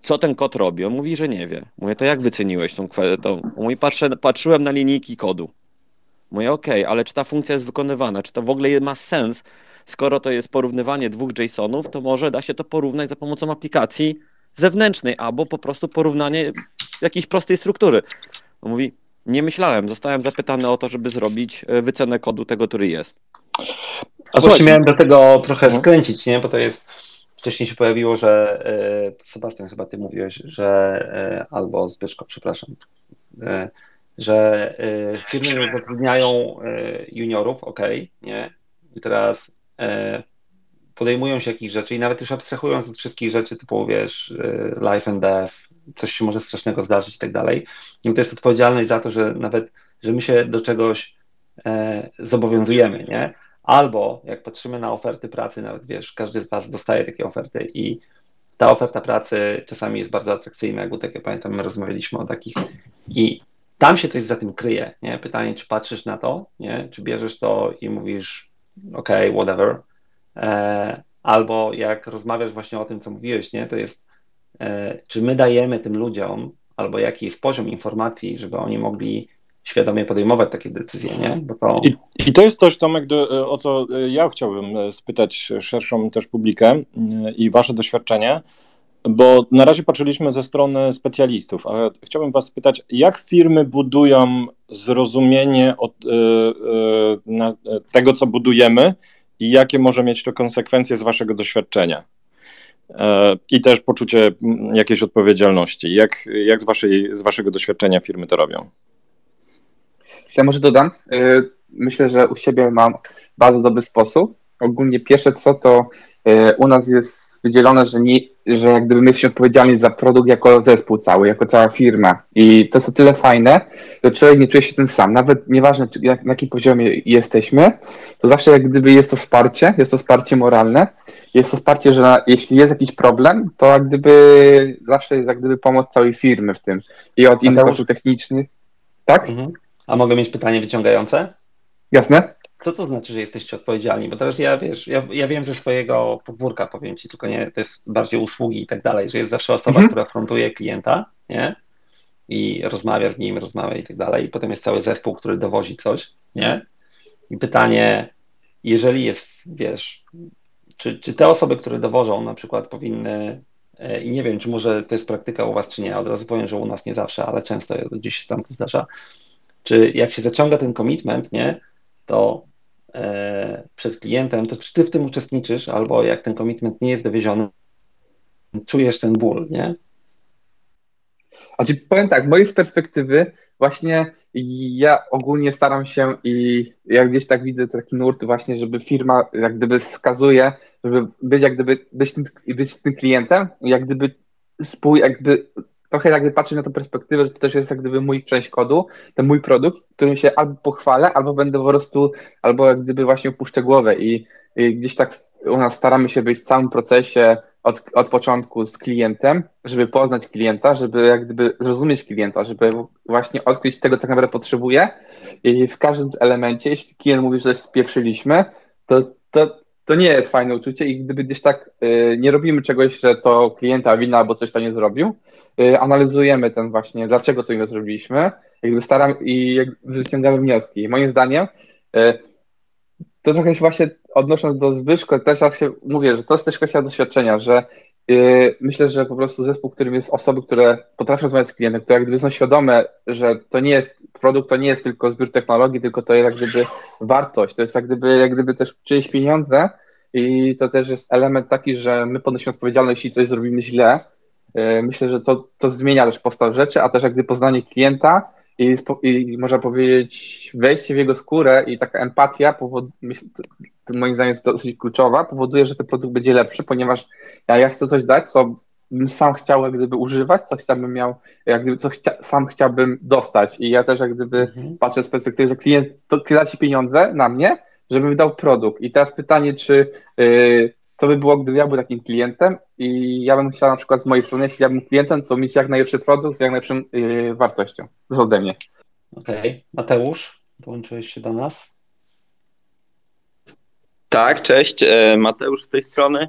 co ten kod robi? On mówi, że nie wie. Mówię, to jak wyceniłeś tą kwestię? Mówi, patrzę, patrzyłem na linijki kodu. Mówię, okej, okay, ale czy ta funkcja jest wykonywana? Czy to w ogóle ma sens? Skoro to jest porównywanie dwóch JSONów, to może da się to porównać za pomocą aplikacji zewnętrznej, albo po prostu porównanie jakiejś prostej struktury. On mówi, nie myślałem, zostałem zapytany o to, żeby zrobić e, wycenę kodu tego, który jest. A właśnie miałem do tego trochę no. skręcić, nie? bo to jest Wcześniej się pojawiło, że e, Sebastian chyba ty mówiłeś, że e, albo Zbyszko, przepraszam, e, że firmy zatrudniają juniorów, ok, nie? I teraz podejmują się jakichś rzeczy i nawet już abstrahując od wszystkich rzeczy typu, wiesz, life and death, coś się może strasznego zdarzyć i tak dalej, i to jest odpowiedzialność za to, że nawet, że my się do czegoś zobowiązujemy, nie? Albo jak patrzymy na oferty pracy, nawet wiesz, każdy z Was dostaje takie oferty i ta oferta pracy czasami jest bardzo atrakcyjna, jak tak ja pamiętam, my rozmawialiśmy o takich i tam się coś za tym kryje, nie? Pytanie, czy patrzysz na to, nie? Czy bierzesz to i mówisz, ok, whatever, e, albo jak rozmawiasz właśnie o tym, co mówiłeś, nie? To jest, e, czy my dajemy tym ludziom, albo jaki jest poziom informacji, żeby oni mogli świadomie podejmować takie decyzje, nie? To... I, I, to jest coś, Tomek, do, o co ja chciałbym spytać szerszą też publikę i wasze doświadczenie, bo na razie patrzyliśmy ze strony specjalistów, ale chciałbym was spytać, jak firmy budują zrozumienie od, e, e, tego, co budujemy i jakie może mieć to konsekwencje z waszego doświadczenia? E, I też poczucie jakiejś odpowiedzialności. Jak, jak z, waszej, z waszego doświadczenia firmy to robią? Ja może dodam, y, myślę, że u siebie mam bardzo dobry sposób. Ogólnie pierwsze co to y, u nas jest wydzielone, że, nie, że jak gdyby my jesteśmy odpowiedzialni za produkt jako zespół cały, jako cała firma. I to jest o tyle fajne, że człowiek nie czuje się tym sam. Nawet nieważne jak, na jakim poziomie jesteśmy, to zawsze jak gdyby jest to wsparcie, jest to wsparcie moralne, jest to wsparcie, że na, jeśli jest jakiś problem, to jak gdyby zawsze jest jak gdyby pomoc całej firmy w tym. I od innych osób technicznych. Tak? Mhm. A mogę mieć pytanie wyciągające? Jasne. Co to znaczy, że jesteście odpowiedzialni? Bo teraz ja, wiesz, ja, ja wiem ze swojego podwórka, powiem Ci, tylko nie, to jest bardziej usługi i tak dalej, że jest zawsze osoba, mhm. która frontuje klienta, nie? I rozmawia z nim, rozmawia i tak dalej. I potem jest cały zespół, który dowozi coś, nie? I pytanie, jeżeli jest, wiesz, czy, czy te osoby, które dowożą na przykład powinny e, i nie wiem, czy może to jest praktyka u Was, czy nie. Od razu powiem, że u nas nie zawsze, ale często gdzieś się tam to zdarza. Czy jak się zaciąga ten commitment, nie, to e, przed klientem, to czy Ty w tym uczestniczysz, albo jak ten commitment nie jest dowieziony, czujesz ten ból, nie? Znaczy, powiem tak, z mojej perspektywy, właśnie ja ogólnie staram się i jak gdzieś tak widzę taki nurt właśnie, żeby firma jak gdyby wskazuje, żeby być jak gdyby być być tym klientem, jak gdyby spój, jak gdyby trochę jakby patrzeć na tę perspektywę, że to też jest jak gdyby mój część kodu, ten mój produkt, którym się albo pochwalę, albo będę po prostu, albo jak gdyby właśnie opuszczę głowę i, i gdzieś tak u nas staramy się być w całym procesie od, od początku z klientem, żeby poznać klienta, żeby jak gdyby zrozumieć klienta, żeby właśnie odkryć tego, co tak naprawdę potrzebuje. I w każdym elemencie, jeśli klient mówi, że spieprzyliśmy, to, to, to nie jest fajne uczucie i gdyby gdzieś tak y, nie robimy czegoś, że to klienta wina albo coś tam nie zrobił, y, analizujemy ten właśnie, dlaczego to nie zrobiliśmy, jakby staram i wyciągamy wnioski. Moim zdaniem y, to trochę się właśnie odnosząc do Zbyszko, też jak się mówię, że to jest też kwestia doświadczenia, że myślę, że po prostu zespół, którym jest osoby, które potrafią rozmawiać z klientem, które jak gdyby są świadome, że to nie jest produkt, to nie jest tylko zbiór technologii, tylko to jest jak gdyby wartość, to jest jak gdyby, jak gdyby też czyjeś pieniądze i to też jest element taki, że my ponosimy odpowiedzialność, jeśli coś zrobimy źle. Yy, myślę, że to, to zmienia też postaw rzeczy, a też jak gdyby poznanie klienta i, i można powiedzieć wejście w jego skórę i taka empatia, powod, moim zdaniem jest dosyć kluczowa, powoduje, że ten produkt będzie lepszy, ponieważ ja, ja chcę coś dać, co sam chciał jak gdyby używać, coś tam bym miał, jak gdyby coś chcia, sam chciałbym dostać i ja też jak gdyby mhm. patrzę z perspektywy, że klient to ci pieniądze na mnie, żebym wydał produkt i teraz pytanie, czy yy, co by było, gdyby ja był takim klientem i ja bym chciał na przykład z mojej strony, jeśli ja bym klientem, to mieć jak najlepszy produkt z jak najlepszą yy, wartością ode mnie. Okej. Okay. Mateusz, dołączyłeś się do nas? Tak, cześć. E, Mateusz z tej strony.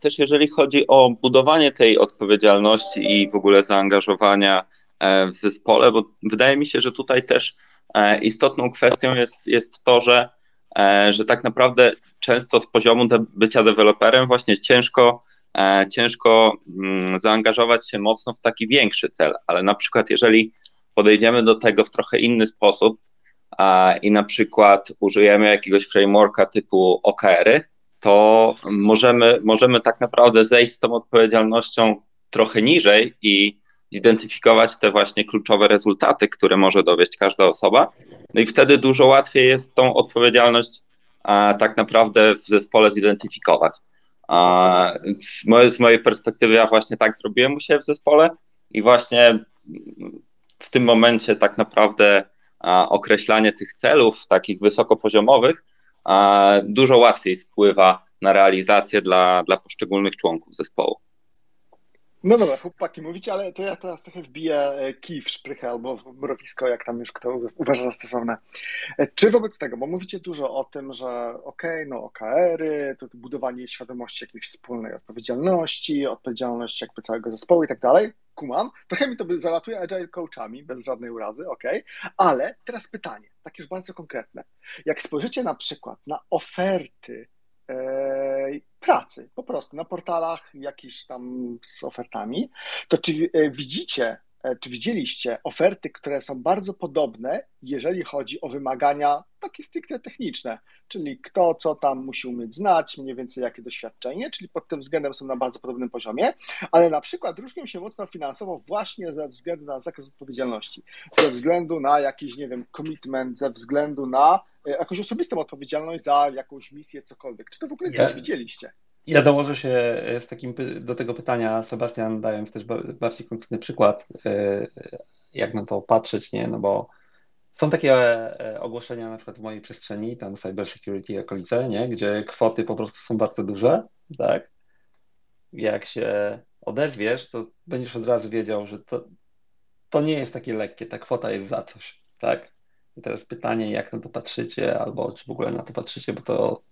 Też jeżeli chodzi o budowanie tej odpowiedzialności i w ogóle zaangażowania e, w zespole, bo wydaje mi się, że tutaj też e, istotną kwestią jest, jest to, że E, że tak naprawdę często z poziomu de bycia deweloperem właśnie ciężko, ciężko mm, zaangażować się mocno w taki większy cel, ale na przykład jeżeli podejdziemy do tego w trochę inny sposób i na przykład użyjemy jakiegoś frameworka typu OKR-y, to możemy, możemy tak naprawdę zejść z tą odpowiedzialnością trochę niżej i zidentyfikować te właśnie kluczowe rezultaty, które może dowieść każda osoba. No i wtedy dużo łatwiej jest tą odpowiedzialność a, tak naprawdę w zespole zidentyfikować. A, z mojej perspektywy ja właśnie tak zrobiłem u siebie w zespole i właśnie w tym momencie tak naprawdę a, określanie tych celów takich wysokopoziomowych dużo łatwiej spływa na realizację dla, dla poszczególnych członków zespołu. No dobra, chłopaki, mówicie, ale to ja teraz trochę wbiję e, kij w szprychę albo w mrowisko, jak tam już kto uważa za stosowne. E, czy wobec tego, bo mówicie dużo o tym, że okej, okay, no OKR-y, to budowanie świadomości jakiejś wspólnej odpowiedzialności, odpowiedzialności jakby całego zespołu i tak dalej, kumam, trochę mi to by zalatuje agile coachami, bez żadnej urazy, ok, ale teraz pytanie, takie już bardzo konkretne. Jak spojrzycie na przykład na oferty pracy, po prostu na portalach jakiś tam z ofertami, to czy e, widzicie, e, czy widzieliście oferty, które są bardzo podobne, jeżeli chodzi o wymagania takie stricte techniczne, czyli kto co tam musi umieć znać, mniej więcej jakie doświadczenie, czyli pod tym względem są na bardzo podobnym poziomie, ale na przykład różnią się mocno finansowo właśnie ze względu na zakres odpowiedzialności, ze względu na jakiś, nie wiem, commitment, ze względu na e, jakąś osobistą odpowiedzialność za jakąś misję, cokolwiek. Czy to w ogóle ja, widzieliście? Ja dołożę się e, takim, do tego pytania, Sebastian, dając też bardziej konkretny przykład, e, jak na to patrzeć, nie? No bo są takie e, ogłoszenia na przykład w mojej przestrzeni, tam cybersecurity i okolice, nie? Gdzie kwoty po prostu są bardzo duże, tak? Jak się odezwiesz, to będziesz od razu wiedział, że to, to nie jest takie lekkie, ta kwota jest za coś, tak? I teraz pytanie, jak na to patrzycie, albo czy w ogóle na to patrzycie, bo to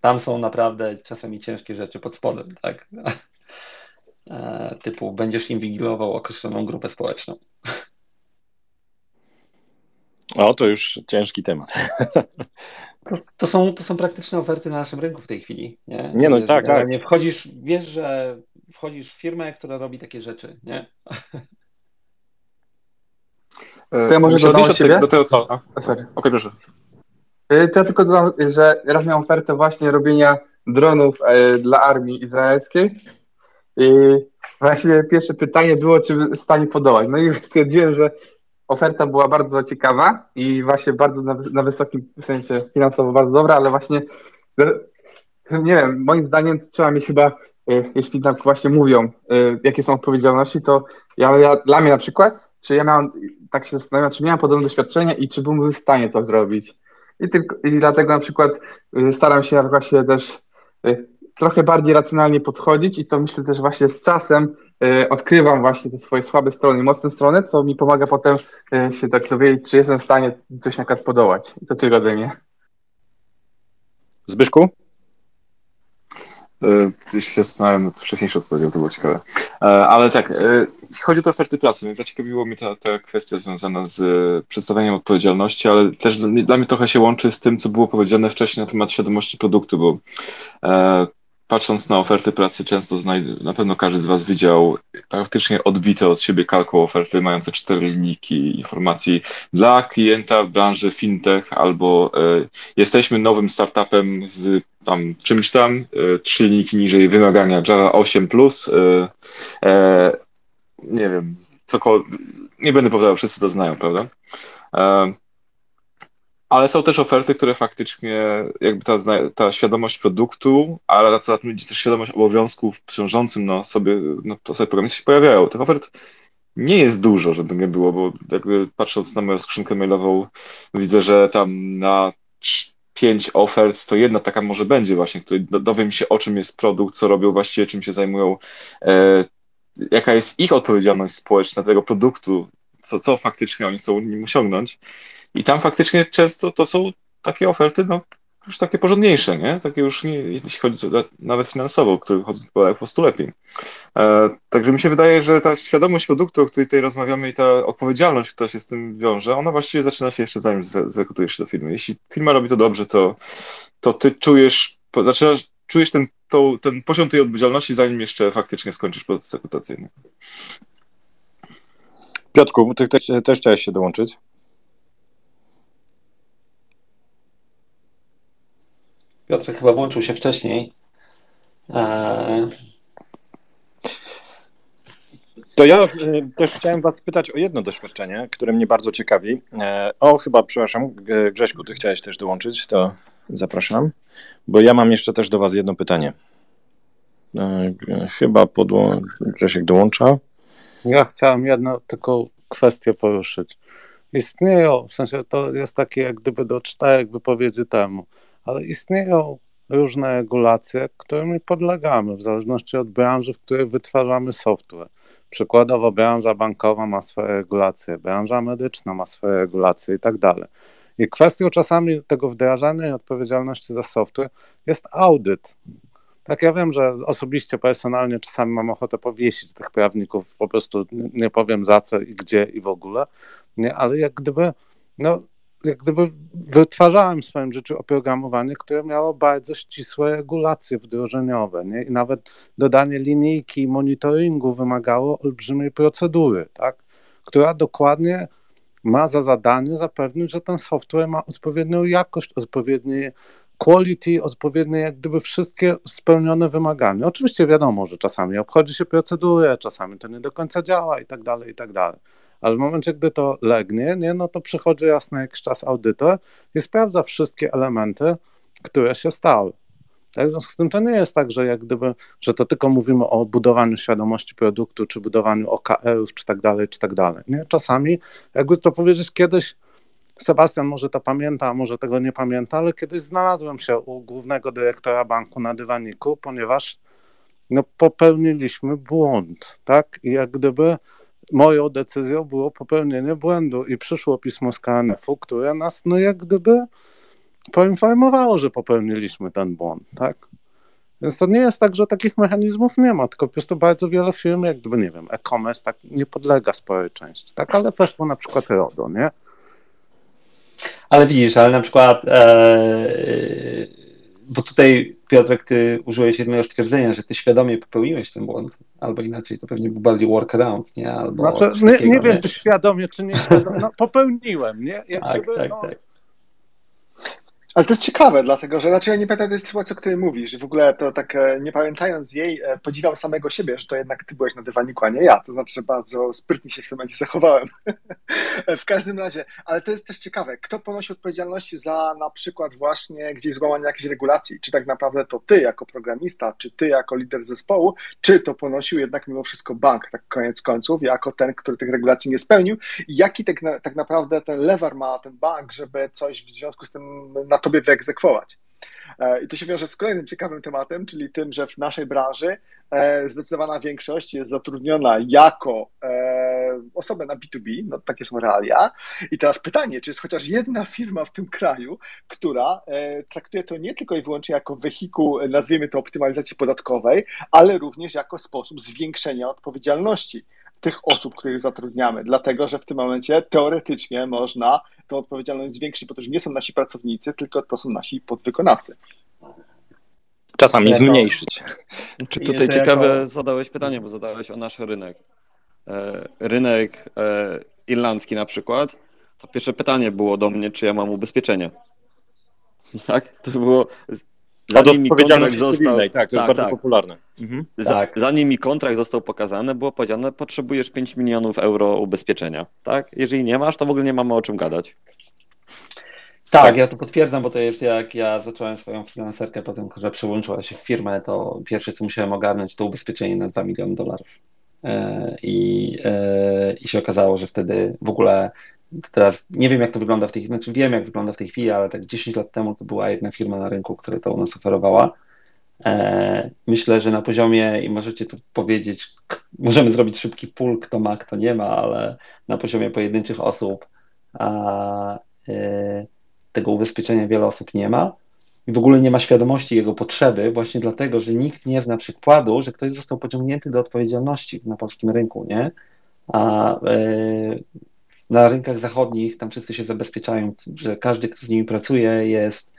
tam są naprawdę czasami ciężkie rzeczy pod spodem, tak? E, typu będziesz inwigilował określoną grupę społeczną. O, to już ciężki temat. To, to, są, to są praktyczne oferty na naszym rynku w tej chwili. Nie, nie no tak, tak. Nie wchodzisz, wiesz, że wchodzisz w firmę, która robi takie rzeczy, nie? To ja może dodam od? Do tego, co? Okej, okay, proszę. Y, to ja tylko dodam, że raz miałem ofertę właśnie robienia dronów e, dla armii izraelskiej i właśnie pierwsze pytanie było, czy w stanie podołać. No i stwierdziłem, że oferta była bardzo ciekawa i właśnie bardzo na, na wysokim sensie finansowo bardzo dobra, ale właśnie nie wiem, moim zdaniem trzeba mieć chyba, jeśli tak właśnie mówią, jakie są odpowiedzialności, to ja, ja, dla mnie na przykład, czy ja miałem, tak się zastanawiam, czy miałem podobne doświadczenia i czy byłbym w stanie to zrobić. I, tylko, I dlatego na przykład y, staram się właśnie też y, trochę bardziej racjonalnie podchodzić i to myślę też właśnie z czasem y, odkrywam właśnie te swoje słabe strony i mocne strony, co mi pomaga potem się tak dowiedzieć, czy jestem w stanie coś na przykład podołać. I to tyle ode mnie. Zbyszku? Już się zastanawiam nad wcześniejszą odpowiedzią, to było ciekawe. Ale tak, chodzi o oferty pracy, więc zaciekawiło mnie ta, ta kwestia związana z przedstawieniem odpowiedzialności, ale też dla mnie trochę się łączy z tym, co było powiedziane wcześniej na temat świadomości produktu, bo e, patrząc na oferty pracy, często znajd- na pewno każdy z Was widział praktycznie odbite od siebie kalką oferty mające cztery linijki informacji dla klienta w branży fintech albo e, jesteśmy nowym startupem z tam czymś tam, e, trzy linijki niżej wymagania Java 8+, plus, e, e, nie wiem, cokolwiek, nie będę powtarzał, wszyscy to znają, prawda? Ale są też oferty, które faktycznie, jakby ta, ta świadomość produktu, ale co za tym idzie też świadomość obowiązków ciążącym na sobie, na osobie programisty się pojawiają. Tych ofert nie jest dużo, żeby nie było, bo jakby patrząc na moją skrzynkę mailową, widzę, że tam na pięć ofert, to jedna taka może będzie właśnie, której dowiem się o czym jest produkt, co robią właściwie, czym się zajmują, e, jaka jest ich odpowiedzialność społeczna tego produktu, co, co faktycznie oni chcą nim osiągnąć. I tam faktycznie często to są takie oferty, no już takie porządniejsze, nie? Takie już nie, jeśli chodzi o, nawet finansowo, które chodzą po prostu lepiej. E, także mi się wydaje, że ta świadomość produktu, o której tutaj rozmawiamy i ta odpowiedzialność, która się z tym wiąże, ona właściwie zaczyna się jeszcze zanim zrekrutujesz się do firmy. Jeśli firma robi to dobrze, to, to ty czujesz, zaczynasz, czujesz ten, to, ten poziom tej odpowiedzialności, zanim jeszcze faktycznie skończysz proces rekrutacyjny. Piotrku, ty też, też chciałeś się dołączyć? Piotr chyba włączył się wcześniej. Eee... To ja e, też chciałem Was spytać o jedno doświadczenie, które mnie bardzo ciekawi. E, o, chyba, przepraszam, Grześku, Ty chciałeś też dołączyć, to zapraszam, bo ja mam jeszcze też do Was jedno pytanie. E, chyba podło... Grzesiek dołącza. Ja chciałem jedną tylko kwestię poruszyć. Istnieją, w sensie to jest takie jak gdyby do czterech wypowiedzi temu ale istnieją różne regulacje, którymi podlegamy w zależności od branży, w której wytwarzamy software. Przykładowo branża bankowa ma swoje regulacje, branża medyczna ma swoje regulacje i tak dalej. I kwestią czasami tego wdrażania i odpowiedzialności za software jest audyt. Tak, ja wiem, że osobiście, personalnie czasami mam ochotę powiesić tych prawników, po prostu nie powiem za co i gdzie i w ogóle, nie, ale jak gdyby no, jak gdyby wytwarzałem w swoim życiu oprogramowanie, które miało bardzo ścisłe regulacje wdrożeniowe. Nie? I nawet dodanie linijki monitoringu wymagało olbrzymiej procedury, tak? która dokładnie ma za zadanie zapewnić, że ten software ma odpowiednią jakość, odpowiednie quality, odpowiednie jak gdyby wszystkie spełnione wymagania. Oczywiście wiadomo, że czasami obchodzi się procedurę, czasami to nie do końca działa i tak dalej, i tak dalej ale w momencie, gdy to legnie, nie, no to przychodzi jasny jakiś czas audytor i sprawdza wszystkie elementy, które się stały. Tak? W związku z tym to nie jest tak, że jak gdyby, że to tylko mówimy o budowaniu świadomości produktu, czy budowaniu OKR-ów, czy tak dalej, czy tak dalej. Nie? Czasami, jakby to powiedzieć kiedyś, Sebastian może to pamięta, a może tego nie pamięta, ale kiedyś znalazłem się u głównego dyrektora banku na dywaniku, ponieważ no, popełniliśmy błąd, tak? I jak gdyby moją decyzją było popełnienie błędu i przyszło pismo z KNF-u, które nas no jak gdyby poinformowało, że popełniliśmy ten błąd, tak? Więc to nie jest tak, że takich mechanizmów nie ma, tylko po prostu bardzo wiele firm, jak gdyby, nie wiem, e-commerce tak nie podlega sporej części, tak? Ale weszło na przykład RODO, nie? Ale widzisz, ale na przykład, e, bo tutaj Piotrek, ty użyłeś jednego stwierdzenia, że ty świadomie popełniłeś ten błąd, albo inaczej, to pewnie był bardziej workaround, nie? Albo znaczy, nie, takiego, nie, wiem, czy świadomie, czy nie świadomie, no popełniłem, nie? Jak tak, gdyby, tak, no, tak. Ale to jest ciekawe, dlatego że znaczy ja nie pamiętam tej sytuacji, o której mówisz. W ogóle to tak e, nie pamiętając jej, e, podziwiam samego siebie, że to jednak ty byłeś na dywaniku, a nie ja. To znaczy, że bardzo sprytnie się w tym momencie zachowałem. w każdym razie, ale to jest też ciekawe, kto ponosi odpowiedzialność za na przykład właśnie gdzieś złamanie jakiejś regulacji? Czy tak naprawdę to ty jako programista, czy ty jako lider zespołu, czy to ponosił jednak mimo wszystko bank, tak koniec końców, jako ten, który tych regulacji nie spełnił? I jaki tak, tak naprawdę ten lewar ma ten bank, żeby coś w związku z tym na tobie wyegzekwować. E, I to się wiąże z kolejnym ciekawym tematem, czyli tym, że w naszej branży e, zdecydowana większość jest zatrudniona jako e, osoby na B2B, no takie są realia. I teraz pytanie, czy jest chociaż jedna firma w tym kraju, która traktuje to nie tylko i wyłącznie jako wehikuł, nazwijmy to optymalizacji podatkowej, ale również jako sposób zwiększenia odpowiedzialności tych osób, których zatrudniamy, dlatego że w tym momencie teoretycznie można tą odpowiedzialność zwiększyć, bo to już nie są nasi pracownicy, tylko to są nasi podwykonawcy. Czasami zmniejszyć. Czy tutaj ciekawe jako... zadałeś pytanie, bo zadałeś o nasz rynek. E, rynek e, irlandzki na przykład, to pierwsze pytanie było do mnie, czy ja mam ubezpieczenie. Tak? To było Zanim Od odpowiedzialności został... cywilnej, tak, to tak, jest bardzo tak. popularne. Mhm. Za, tak. Zanim mi kontrakt został pokazany, było powiedziane, potrzebujesz 5 milionów euro ubezpieczenia, tak? Jeżeli nie masz, to w ogóle nie mamy o czym gadać. Tak, ja to potwierdzam, bo to jest jak ja zacząłem swoją freelancerkę potem, że przełączyła się w firmę, to pierwsze co musiałem ogarnąć to ubezpieczenie na 2 miliony dolarów. E, I, e, I się okazało, że wtedy w ogóle teraz nie wiem, jak to wygląda w tej chwili, znaczy wiem, jak wygląda w tej chwili, ale tak 10 lat temu to była jedna firma na rynku, która to u nas oferowała. E, myślę, że na poziomie, i możecie tu powiedzieć, możemy zrobić szybki pól, kto ma, kto nie ma, ale na poziomie pojedynczych osób a, e, tego ubezpieczenia wiele osób nie ma i w ogóle nie ma świadomości jego potrzeby, właśnie dlatego, że nikt nie zna przykładu, że ktoś został pociągnięty do odpowiedzialności na polskim rynku, nie? A e, na rynkach zachodnich tam wszyscy się zabezpieczają, że każdy, kto z nimi pracuje, jest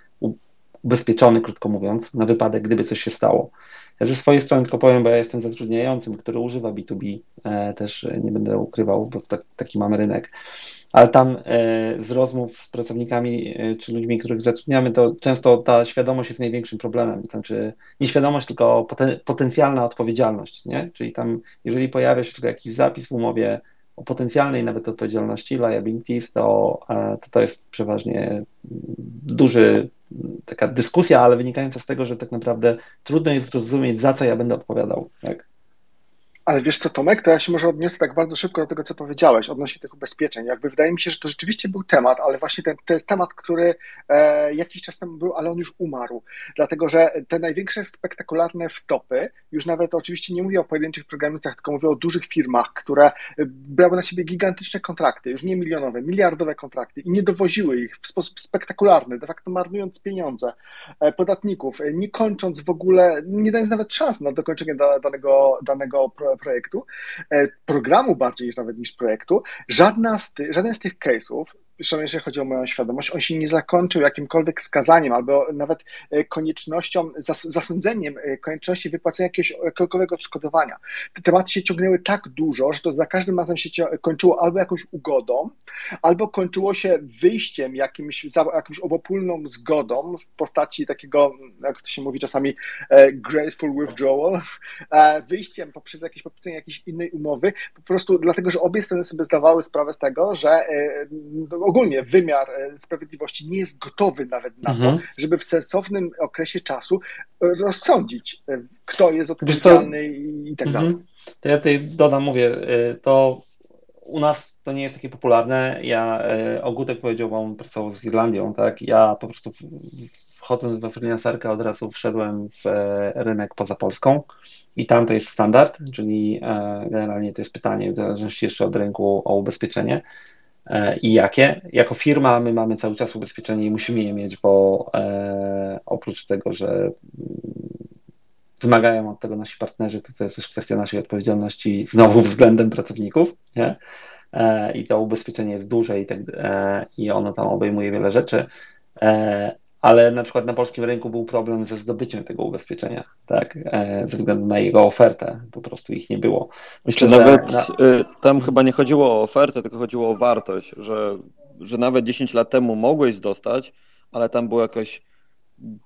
ubezpieczony, krótko mówiąc, na wypadek, gdyby coś się stało. Ja ze swojej strony tylko powiem, bo ja jestem zatrudniającym, który używa B2B, e, też nie będę ukrywał, bo tak, taki mamy rynek, ale tam e, z rozmów z pracownikami e, czy ludźmi, których zatrudniamy, to często ta świadomość jest największym problemem, znaczy nie świadomość, tylko poten potencjalna odpowiedzialność, nie? czyli tam jeżeli pojawia się tylko jakiś zapis w umowie, o potencjalnej nawet odpowiedzialności, liabilities, to, e, to, to jest przeważnie duży, taka dyskusja, ale wynikająca z tego, że tak naprawdę trudno jest zrozumieć, za co ja będę odpowiadał. Tak? Ale wiesz co, Tomek, to ja się może odniosę tak bardzo szybko do tego, co powiedziałeś odnośnie tych ubezpieczeń. Jakby wydaje mi się, że to rzeczywiście był temat, ale właśnie ten, to jest temat, który e, jakiś czas temu był, ale on już umarł. Dlatego, że te największe spektakularne wtopy, już nawet oczywiście nie mówię o pojedynczych programistach, tylko mówię o dużych firmach, które brały na siebie gigantyczne kontrakty, już nie milionowe, miliardowe kontrakty i nie dowoziły ich w sposób spektakularny, de facto marnując pieniądze e, podatników, e, nie kończąc w ogóle, nie dając nawet szans na dokończenie danego, danego projektu, e, programu bardziej nawet niż projektu, żadna z ty, żaden z tych case'ów przynajmniej jeżeli chodzi o moją świadomość, on się nie zakończył jakimkolwiek skazaniem albo nawet e, koniecznością, zas zasądzeniem e, konieczności wypłacenia jakiegoś jakiegokolwiek odszkodowania. Te tematy się ciągnęły tak dużo, że to za każdym razem się kończyło albo jakąś ugodą, albo kończyło się wyjściem jakimś, jakąś obopólną zgodą w postaci takiego, jak to się mówi czasami, e, graceful withdrawal, wyjściem poprzez jakieś podpisanie jakiejś innej umowy, po prostu dlatego, że obie strony sobie zdawały sprawę z tego, że ogólnie wymiar e, sprawiedliwości nie jest gotowy nawet na mhm. to, żeby w sensownym okresie czasu e, rozsądzić, e, kto jest odpowiedzialny i tak mhm. dalej. To ja tutaj dodam, mówię, to u nas to nie jest takie popularne. Ja, Ogutek powiedział, on pracował z Irlandią, tak? Ja po prostu wchodząc we freelancerkę od razu wszedłem w rynek poza Polską i tam to jest standard, czyli generalnie to jest pytanie w zależności jeszcze od rynku o ubezpieczenie. E, i jakie. Jako firma my mamy cały czas ubezpieczenie i musimy je mieć, bo e, oprócz tego, że mm, wymagają od tego nasi partnerzy, to to jest też kwestia naszej odpowiedzialności znowu względem pracowników, nie? e, i to ubezpieczenie jest duże i, tak, i ono tam obejmuje wiele rzeczy, ale na przykład na polskim rynku był problem ze zdobyciem tego ubezpieczenia, tak, e, ze względu na jego ofertę, po prostu ich nie było. Myślę, że nawet na... Y, tam chyba nie chodziło o ofertę, tylko chodziło o wartość, że, że nawet 10 lat temu mogłeś dostać, ale tam było jakoś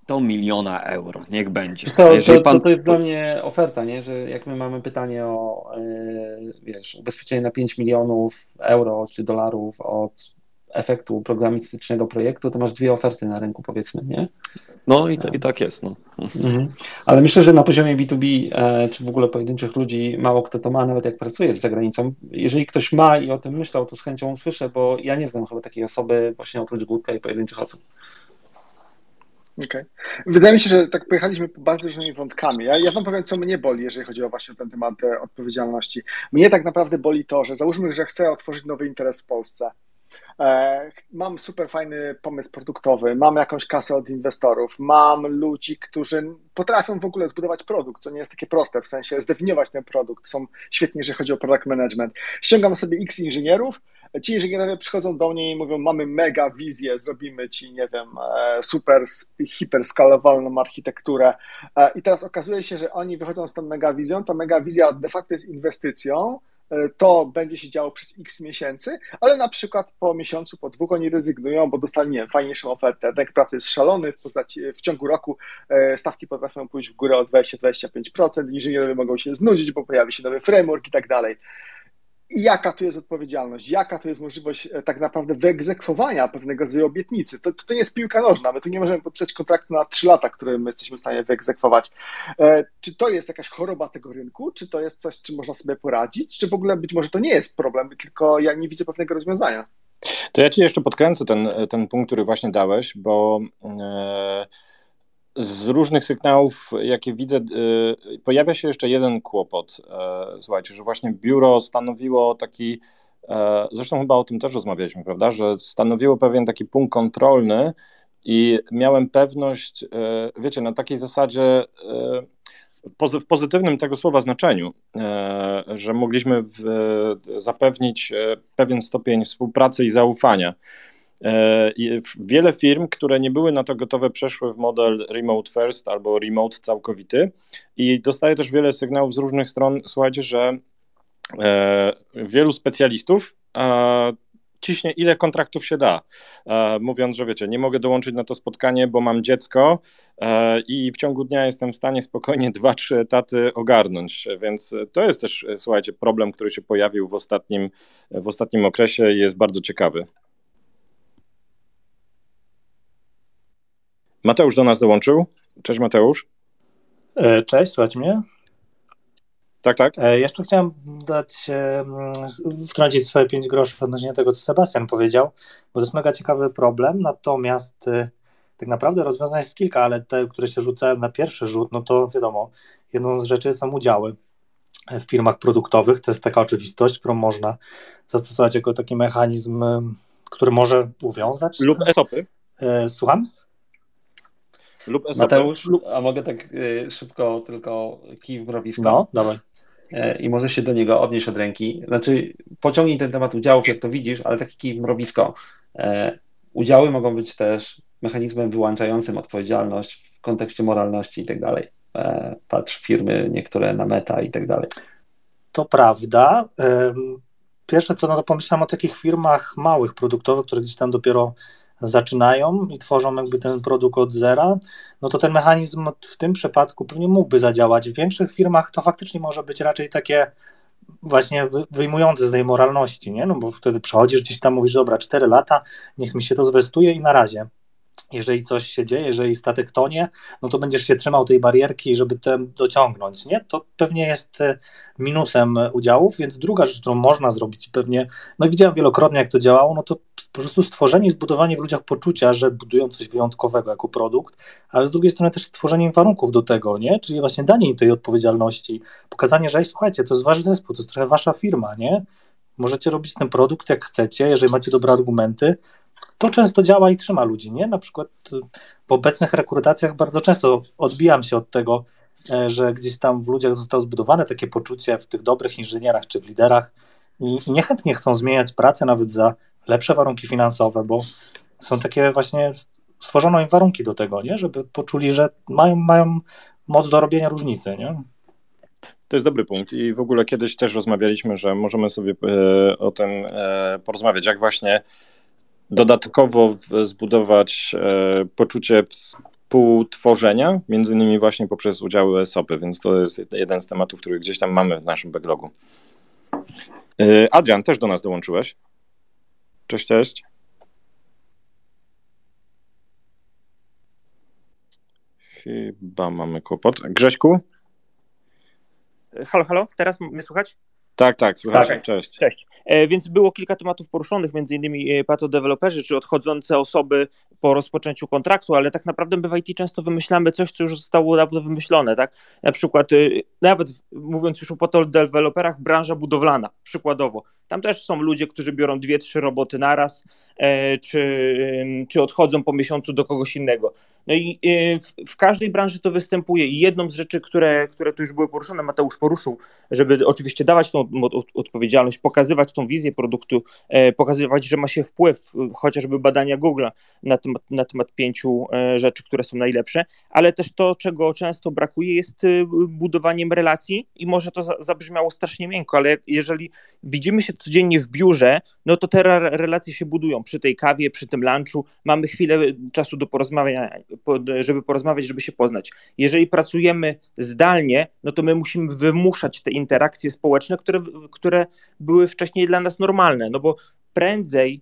do miliona euro, niech będzie. Co, to, pan... to, to, jest dla mnie oferta, nie? że jak my mamy pytanie o yy, wiesz, ubezpieczenie na 5 milionów euro czy dolarów od efektu programistycznego projektu, to masz dwie oferty na rynku, powiedzmy, nie? No i, to, i tak jest. No. Mhm. Ale myślę, że na poziomie B2B, e, czy w ogóle pojedynczych ludzi, mało kto to ma, nawet jak pracuje z zagranicą. Jeżeli ktoś ma i o tym myślał, to z chęcią usłyszę, bo ja nie znam chyba takiej osoby, właśnie oprócz Gutka i pojedynczych osób. Okay. Wydaje mi się, że tak pojechaliśmy bardzo różnymi wątkami. Ja, ja wam powiem, co mnie boli, jeżeli chodzi o właśnie ten temat e, odpowiedzialności. Mnie tak naprawdę boli to, że załóżmy, że chcę otworzyć nowy interes w Polsce. E, mam super fajny pomysł produktowy, mam jakąś kasę od inwestorów, mam ludzi, którzy potrafią w ogóle zbudować produkt, co nie jest takie proste, w sensie zdefiniować ten produkt, są świetni, jeżeli chodzi o product management. Ściągam sobie x inżynierów, ci inżynierowie przychodzą do mnie i mówią, mamy mega wizję, zrobimy ci, nie wiem, e, super, hiperskalowalną architekturę. E, i teraz okazuje się, że oni wychodzą z tą mega wizją, ta mega wizja de facto jest inwestycją, to będzie się działo przez x miesięcy, ale na przykład po miesiącu, po dwóch oni rezygnują, bo dostali, nie wiem, fajniejszą ofertę. Rynek pracy jest szalony, w, postaci, w ciągu roku stawki potrafią pójść w górę o 20-25%, inżynierowie mogą się znudzić, bo pojawi się nowy framework i tak dalej jaka tu jest odpowiedzialność, jaka tu jest możliwość e, tak naprawdę wyegzekwowania pewnego rodzaju obietnicy. To, to nie jest piłka nożna, my tu nie możemy podpisać kontraktu na 3 lata, który my jesteśmy w stanie wyegzekwować. E, czy to jest jakaś choroba tego rynku, czy to jest coś, z czym można sobie poradzić, czy w ogóle być może to nie jest problem, tylko ja nie widzę pewnego rozwiązania. To ja ci jeszcze podkręcę ten, ten punkt, który właśnie dałeś, bo e, z różnych sygnałów, jakie widzę, y, pojawia się jeszcze jeden kłopot. E, słuchajcie, że właśnie biuro stanowiło taki, e, zresztą chyba o tym też rozmawialiśmy, prawda, że stanowiło pewien taki punkt kontrolny i miałem pewność, e, wiecie, na takiej zasadzie, w pozytywnym tego słowa znaczeniu, że mogliśmy zapewnić pewien stopień współpracy i zaufania. E, wiele firm, które nie były na to gotowe, przeszły w model remote first albo remote całkowity. I dostaję też wiele sygnałów z różnych stron, słuchajcie, że e, wielu specjalistów ciśnie, ile kontraktów się da, e, mówiąc, że wiecie, nie mogę dołączyć na to spotkanie, bo mam dziecko i w ciągu dnia jestem w stanie spokojnie dwa, trzy etaty ogarnąć, więc to jest też, słuchajcie, problem, który się pojawił w ostatnim, w ostatnim okresie i jest bardzo ciekawy. Mateusz do nas dołączył. Cześć Mateusz. E, cześć, słuchajcie mnie? Tak, tak. E, jeszcze chciałem dać, e, wtrącić swoje pięć groszy odnośnie tego, co Sebastian powiedział, bo to jest mega ciekawy problem, natomiast tak naprawdę rozwiązań jest kilka, ale te, które się rzucają na pierwszy rzut, no to wiadomo, jedną z rzeczy są udziały w firmach produktowych, to jest taka oczywistość, którą można zastosować jako taki mechanizm, który może uwiązać. Lub ESOPy. Słucham? Lub Mateusz, a mogę tak y, szybko tylko kij w mrowisko? No, dawaj. E, I może się do niego odnieść od ręki. Znaczy, pociągnij ten temat udziałów, jak to widzisz, ale taki kij w mrowisko. E, udziały mogą być też mechanizmem wyłączającym odpowiedzialność w kontekście moralności i tak dalej. E, patrz firmy niektóre na meta i tak dalej. To prawda. Pierwsze co, no to pomyślałem o takich firmach małych, produktowych, które gdzieś tam dopiero zaczynają i tworzą jakby ten produkt od zera, no to ten mechanizm w tym przypadku pewnie mógłby zadziałać. W większych firmach to faktycznie może być raczej takie właśnie wyjmujące z tej moralności, nie? No bo wtedy przechodzisz gdzieś tam, mówisz, dobra, 4 lata, niech mi się to zwestuje i na razie jeżeli coś się dzieje, jeżeli statek tonie, no to będziesz się trzymał tej barierki, żeby ten dociągnąć, nie? To pewnie jest e, minusem udziałów, więc druga rzecz, którą można zrobić i pewnie, no widziałem wielokrotnie, jak to działało, no to po prostu stworzenie i zbudowanie w ludziach poczucia, że budują coś wyjątkowego jako produkt, ale z drugiej strony też stworzenie warunków do tego, nie? Czyli właśnie danie im tej odpowiedzialności, pokazanie, że słuchajcie, to jest wasz zespół, to jest trochę wasza firma, nie? Możecie robić ten produkt jak chcecie, jeżeli macie dobre argumenty, to często działa i trzyma ludzi, nie? Na przykład w obecnych rekrutacjach bardzo często odbijam się od tego, e, że gdzieś tam w ludziach zostało zbudowane takie poczucie w tych dobrych inżynierach czy w liderach, i, i niechętnie chcą zmieniać pracę nawet za lepsze warunki finansowe, bo są takie właśnie, stworzono im warunki do tego, nie? żeby poczuli, że mają, mają moc do robienia różnicy. Nie? To jest dobry punkt i w ogóle kiedyś też rozmawialiśmy, że możemy sobie e, o tym e, porozmawiać, jak właśnie dodatkowo zbudować e, poczucie współtworzenia, między innymi właśnie poprzez udziały ESOPy, więc to jest jeden z tematów, który gdzieś tam mamy w naszym backlogu. Adrian, też do nas dołączyłeś. Cześć, cześć. Chyba mamy kłopot. Grześku? Halo, halo, teraz mnie słychać? Tak, tak, słychać. Tak. Cześć. Cześć. E, więc było kilka tematów poruszonych, między innymi e, patodeweloperzy, czy odchodzące osoby po rozpoczęciu kontraktu, ale tak naprawdę my w IT często wymyślamy coś, co już zostało dawno wymyślone, tak? Na przykład, e, nawet mówiąc już o patodeweloperach, branża budowlana, przykładowo. Tam też są ludzie, którzy biorą dwie, trzy roboty naraz, czy, czy odchodzą po miesiącu do kogoś innego. No i w, w każdej branży to występuje. I jedną z rzeczy, które, które tu już były poruszone, Mateusz poruszył, żeby oczywiście dawać tą odpowiedzialność, pokazywać tą wizję produktu, e, pokazywać, że ma się wpływ, chociażby badania Google na temat, na temat pięciu e, rzeczy, które są najlepsze, ale też to, czego często brakuje, jest e, budowaniem relacji i może to zabrzmiało strasznie miękko, ale jeżeli widzimy się codziennie w biurze, no to te relacje się budują przy tej kawie, przy tym lunchu, mamy chwilę czasu do porozmawiania, żeby porozmawiać, żeby się poznać. Jeżeli pracujemy zdalnie, no to my musimy wymuszać te interakcje społeczne, które, które były wcześniej dla nas normalne, no bo prędzej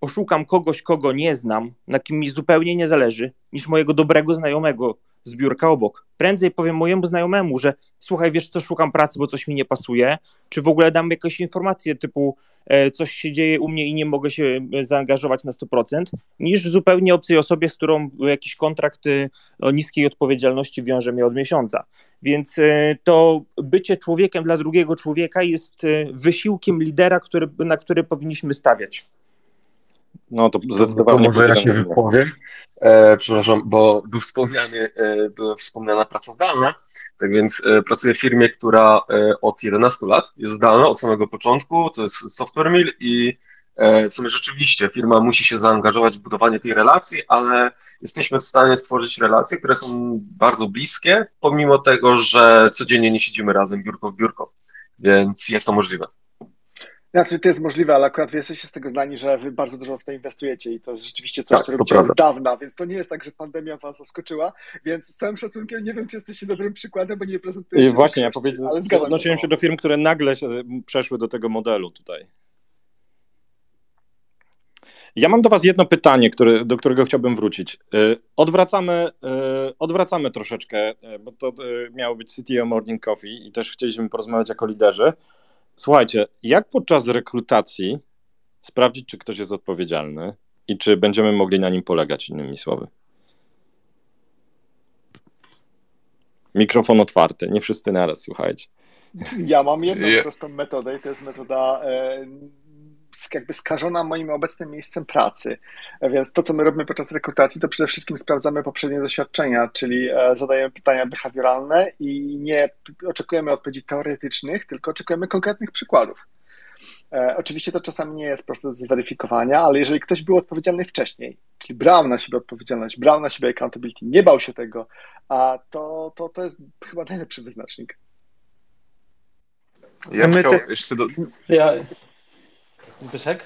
oszukam kogoś, kogo nie znam, na kim mi zupełnie nie zależy, niż mojego dobrego znajomego z biurka obok. Prędzej powiem mojemu znajomemu, że słuchaj, wiesz co, szukam pracy, bo coś mi nie pasuje, czy w ogóle dam jakąś informację typu e, coś się dzieje u mnie i nie mogę się e, zaangażować na 100%, niż zupełnie obcej osobie, z którą jakiś kontrakt e, o niskiej odpowiedzialności wiąże mnie od miesiąca. Więc to bycie człowiekiem dla drugiego człowieka jest wysiłkiem lidera, który, na który powinniśmy stawiać. No to zdecydowanie. może ja się wypowiem. E, przepraszam, bo był wspomniany, e, była wspomniana praca zdalna. Tak więc e, pracuję w firmie, która e, od 11 lat jest zdalna od samego początku. To jest Software Mill i e, w sumie rzeczywiście firma musi się zaangażować w budowanie tej relacji, ale jesteśmy w stanie stworzyć relacje, które są bardzo bliskie, pomimo tego, że codziennie nie siedzimy razem biurko w biurko. Więc jest to możliwe. Znaczy, to jest możliwe, ale akurat wy jesteście z tego znani, że wy bardzo dużo w to inwestujecie i to jest rzeczywiście coś, tak, co robicie od dawna, więc to nie jest tak, że pandemia was zaskoczyła, więc z całym szacunkiem nie wiem, czy jesteście dobrym przykładem, bo nie prezentujecie I Właśnie, ja powiedziałem, odnosiłem się do firm, które nagle przeszły do tego modelu tutaj. Ja mam do Was jedno pytanie, który, do którego chciałbym wrócić. Y, odwracamy, odwracamy troszeczkę, bo to miało być CTO Morning Coffee i też chcieliśmy porozmawiać jako liderzy. Słuchajcie, jak podczas rekrutacji sprawdzić, czy ktoś jest odpowiedzialny i czy będziemy mogli na nim polegać, innymi słowy? Mikrofon otwarty, nie wszyscy naraz, słuchajcie. Ja mam jedną prostą metodę i to jest metoda e, jakby skażona moim obecnym miejscem pracy. Więc to, co my robimy podczas rekrutacji, to przede wszystkim sprawdzamy poprzednie doświadczenia, czyli e, zadajemy pytania behawioralne i nie oczekujemy odpowiedzi teoretycznych, tylko oczekujemy konkretnych przykładów. E, oczywiście to czasami nie jest proste do zweryfikowania, ale jeżeli ktoś był odpowiedzialny wcześniej, czyli brał na siebie odpowiedzialność, brał na siebie accountability, nie bał się tego, a to, to, to jest chyba najlepszy wyznacznik. Ja bym chciał jeszcze do... Ja,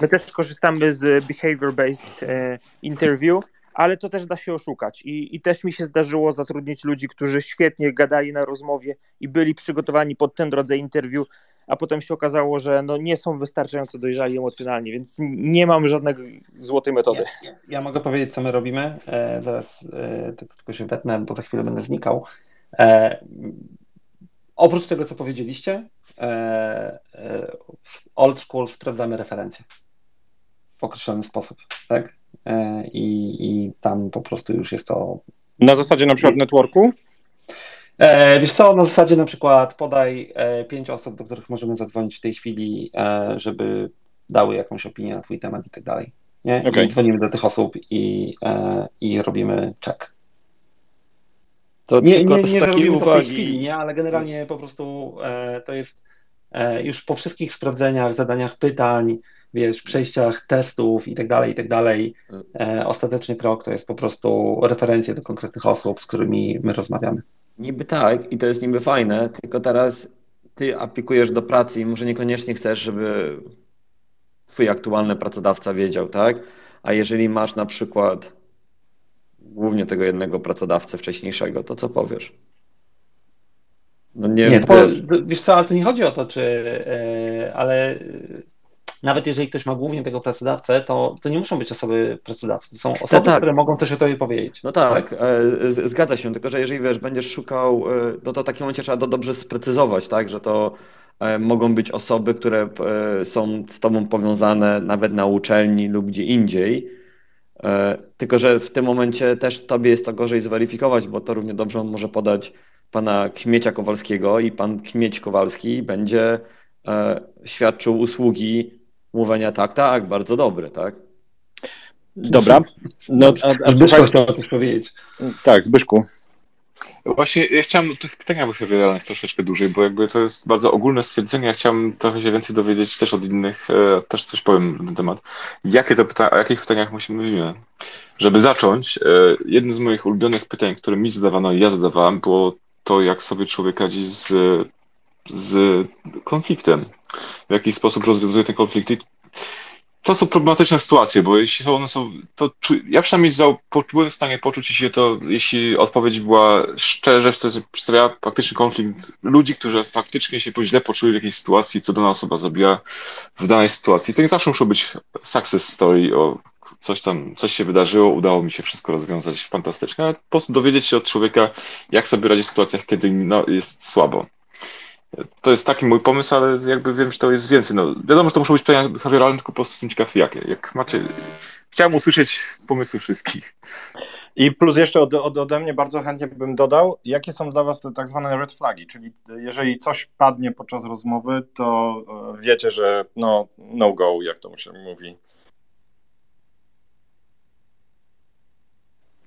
My też korzystamy z behavior-based e, interview, ale to też da się oszukać. I, I też mi się zdarzyło zatrudnić ludzi, którzy świetnie gadali na rozmowie i byli przygotowani pod ten rodzaj interview, a potem się okazało, że no nie są wystarczająco dojrzali emocjonalnie, więc nie mam żadnej złotej metody. Ja, ja mogę powiedzieć, co my robimy. E, zaraz e, tylko się wetnę, bo za chwilę będę znikał. E, oprócz tego, co powiedzieliście, old school sprawdzamy referencje w określony sposób, tak? E, I, I tam po prostu już jest to. Na zasadzie na przykład networku? Wiesz co, na zasadzie na przykład podaj pięć osób, do których możemy zadzwonić w tej chwili, żeby dały jakąś opinię na twój temat i tak dalej. Nie? Okay. I dzwonimy do tych osób i, i robimy check. To nie, nie, nie, że robimy uwagi. to w tej chwili, nie? ale generalnie po prostu e, to jest e, już po wszystkich sprawdzeniach, zadaniach pytań, wiesz, przejściach testów i tak dalej, i tak dalej, e, ostatecznie krok to jest po prostu referencje do konkretnych osób, z którymi my rozmawiamy. Niby tak i to jest niby fajne, tylko teraz ty aplikujesz do pracy i może niekoniecznie chcesz, żeby twój aktualny pracodawca wiedział, tak? A jeżeli masz na przykład głównie tego jednego pracodawcę wcześniejszego, to co powiesz? No nie, nie to, wiesz co, ale to nie chodzi o to, czy, yy, ale nawet jeżeli ktoś ma głównie tego pracodawcę, to, to nie muszą być osoby pracodawcy, to są osoby, tak, które mogą coś o tobie powiedzieć. No tak, tak? E, zgadza się, tylko że jeżeli wiesz, będziesz szukał, e, no to w takim momencie trzeba to dobrze sprecyzować, tak, że to e, mogą być osoby, które są z tobą powiązane nawet na uczelni lub gdzie indziej, tylko że w tym momencie też tobie jest to gorzej zweryfikować, bo to równie dobrze on może podać pana Kmiecia Kowalskiego i pan Kmieć Kowalski będzie świadczył usługi mówienia tak, tak, bardzo dobry, tak? Dobra. No, a, a Zbyszko chciał coś powiedzieć. Tak, Zbyszku. Właśnie ja chciałem o tych pytaniach behawioralnych troszeczkę dłużej, bo jakby to jest bardzo ogólne stwierdzenie. Ja chciałem trochę się więcej dowiedzieć też od innych, e, też coś powiem na ten temat. Jakie to pyta o jakich pytaniach musimy mówimy? Żeby zacząć, e, jednym z moich ulubionych pytań, które mi zadawano i ja zadawałem, było to, jak sobie człowiek radzi z, z konfliktem. W jaki sposób rozwiązuje te konflikty, to są problematyczne sytuacje, bo jeśli one są, to ja przynajmniej byłem w stanie poczuć się to, jeśli odpowiedź była szczerze, przedstawiała faktyczny konflikt ludzi, którzy faktycznie się źle poczuli w jakiejś sytuacji, co dana osoba zrobiła w danej sytuacji. To nie zawsze muszą być success story o coś tam, coś się wydarzyło, udało mi się wszystko rozwiązać fantastycznie, ale po prostu dowiedzieć się od człowieka, jak sobie radzi w sytuacjach, kiedy no, jest słabo. To jest taki mój pomysł, ale jakby wiem, że to jest więcej. No, wiadomo, że to muszą być pytania behawioralne, tylko po prostu jestem ciekaw jakie. Jak macie... Chciałem usłyszeć pomysły wszystkich. I plus jeszcze od, od, ode mnie bardzo chętnie bym dodał, jakie są dla Was te tak zwane red flagi, czyli jeżeli coś padnie podczas rozmowy, to e, wiecie, że no, no go, jak to się mówi.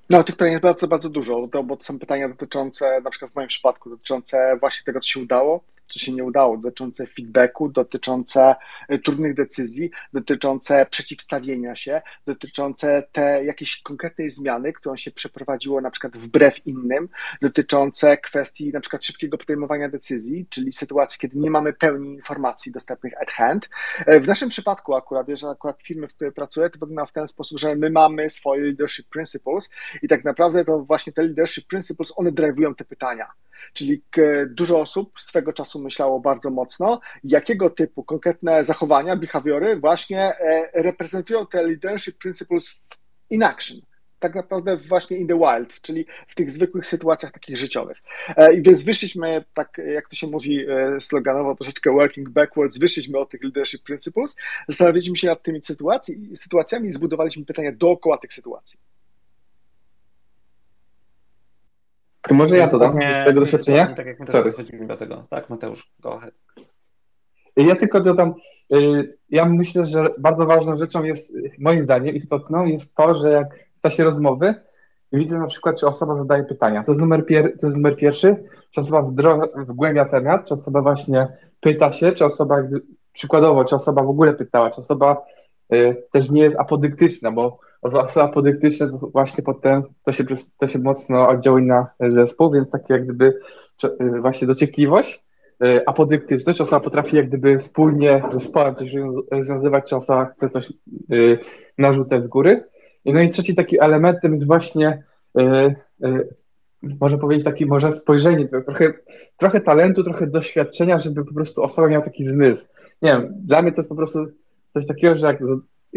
No, tych pytań jest bardzo, bardzo dużo, bo to są pytania dotyczące, na przykład w moim przypadku, dotyczące właśnie tego, co się udało, co się nie udało, dotyczące feedbacku, dotyczące e, trudnych decyzji, dotyczące przeciwstawienia się, dotyczące te jakiejś konkretnej zmiany, którą się przeprowadziło na przykład wbrew innym, dotyczące kwestii na przykład szybkiego podejmowania decyzji, czyli sytuacji, kiedy nie mamy pełni informacji dostępnych at hand. E, w naszym przypadku akurat, że akurat firmy, w której pracuję, to wygląda w ten sposób, że my mamy swoje leadership principles i tak naprawdę to właśnie te leadership principles, one drive'ują te pytania. Czyli dużo osób swego czasu myślało bardzo mocno, jakiego typu konkretne zachowania, behawiory właśnie e, reprezentują te leadership principles in action tak naprawdę właśnie in the wild, czyli w tych zwykłych sytuacjach takich życiowych. E, I więc wyszliśmy, tak jak to się mówi e, sloganowo, troszeczkę working backwards, wyszliśmy od tych leadership principles, zastanawialiśmy się nad tymi sytuacji, sytuacjami i zbudowaliśmy pytania dookoła tych sytuacji. To może ja to dam z tego doświadczenia? Tak jak my też podchodzimy do tego. Tak, Mateusz, go ahead. Ja tylko dodam, y, ja myślę, że bardzo ważną rzeczą jest, moim zdaniem istotną, jest to, że jak w czasie rozmowy widzę na przykład, czy osoba zadaje pytania. To jest numer, pier, to jest numer pierwszy, czy osoba wgłębia temat, czy osoba właśnie pyta się, czy osoba przykładowo, czy osoba w ogóle pytała, czy osoba y, też nie jest apodyktyczna, bo osoba podyktyczna to właśnie potem to się, to się mocno oddziałuje na zespół, więc takie jak gdyby y, właśnie dociekliwość, y, apodyktyczność, czy osoba potrafi jak gdyby spójnie z zespołem coś rozwiązywać, czy osoba chce coś y, narzucać z góry. No i trzeci taki elementem jest właśnie można powiedzieć taki może spojrzenie, trochę, trochę talentu, trochę doświadczenia, żeby po prostu osoba miała taki zmysł. Nie wiem, dla mnie to jest po prostu coś takiego, że jak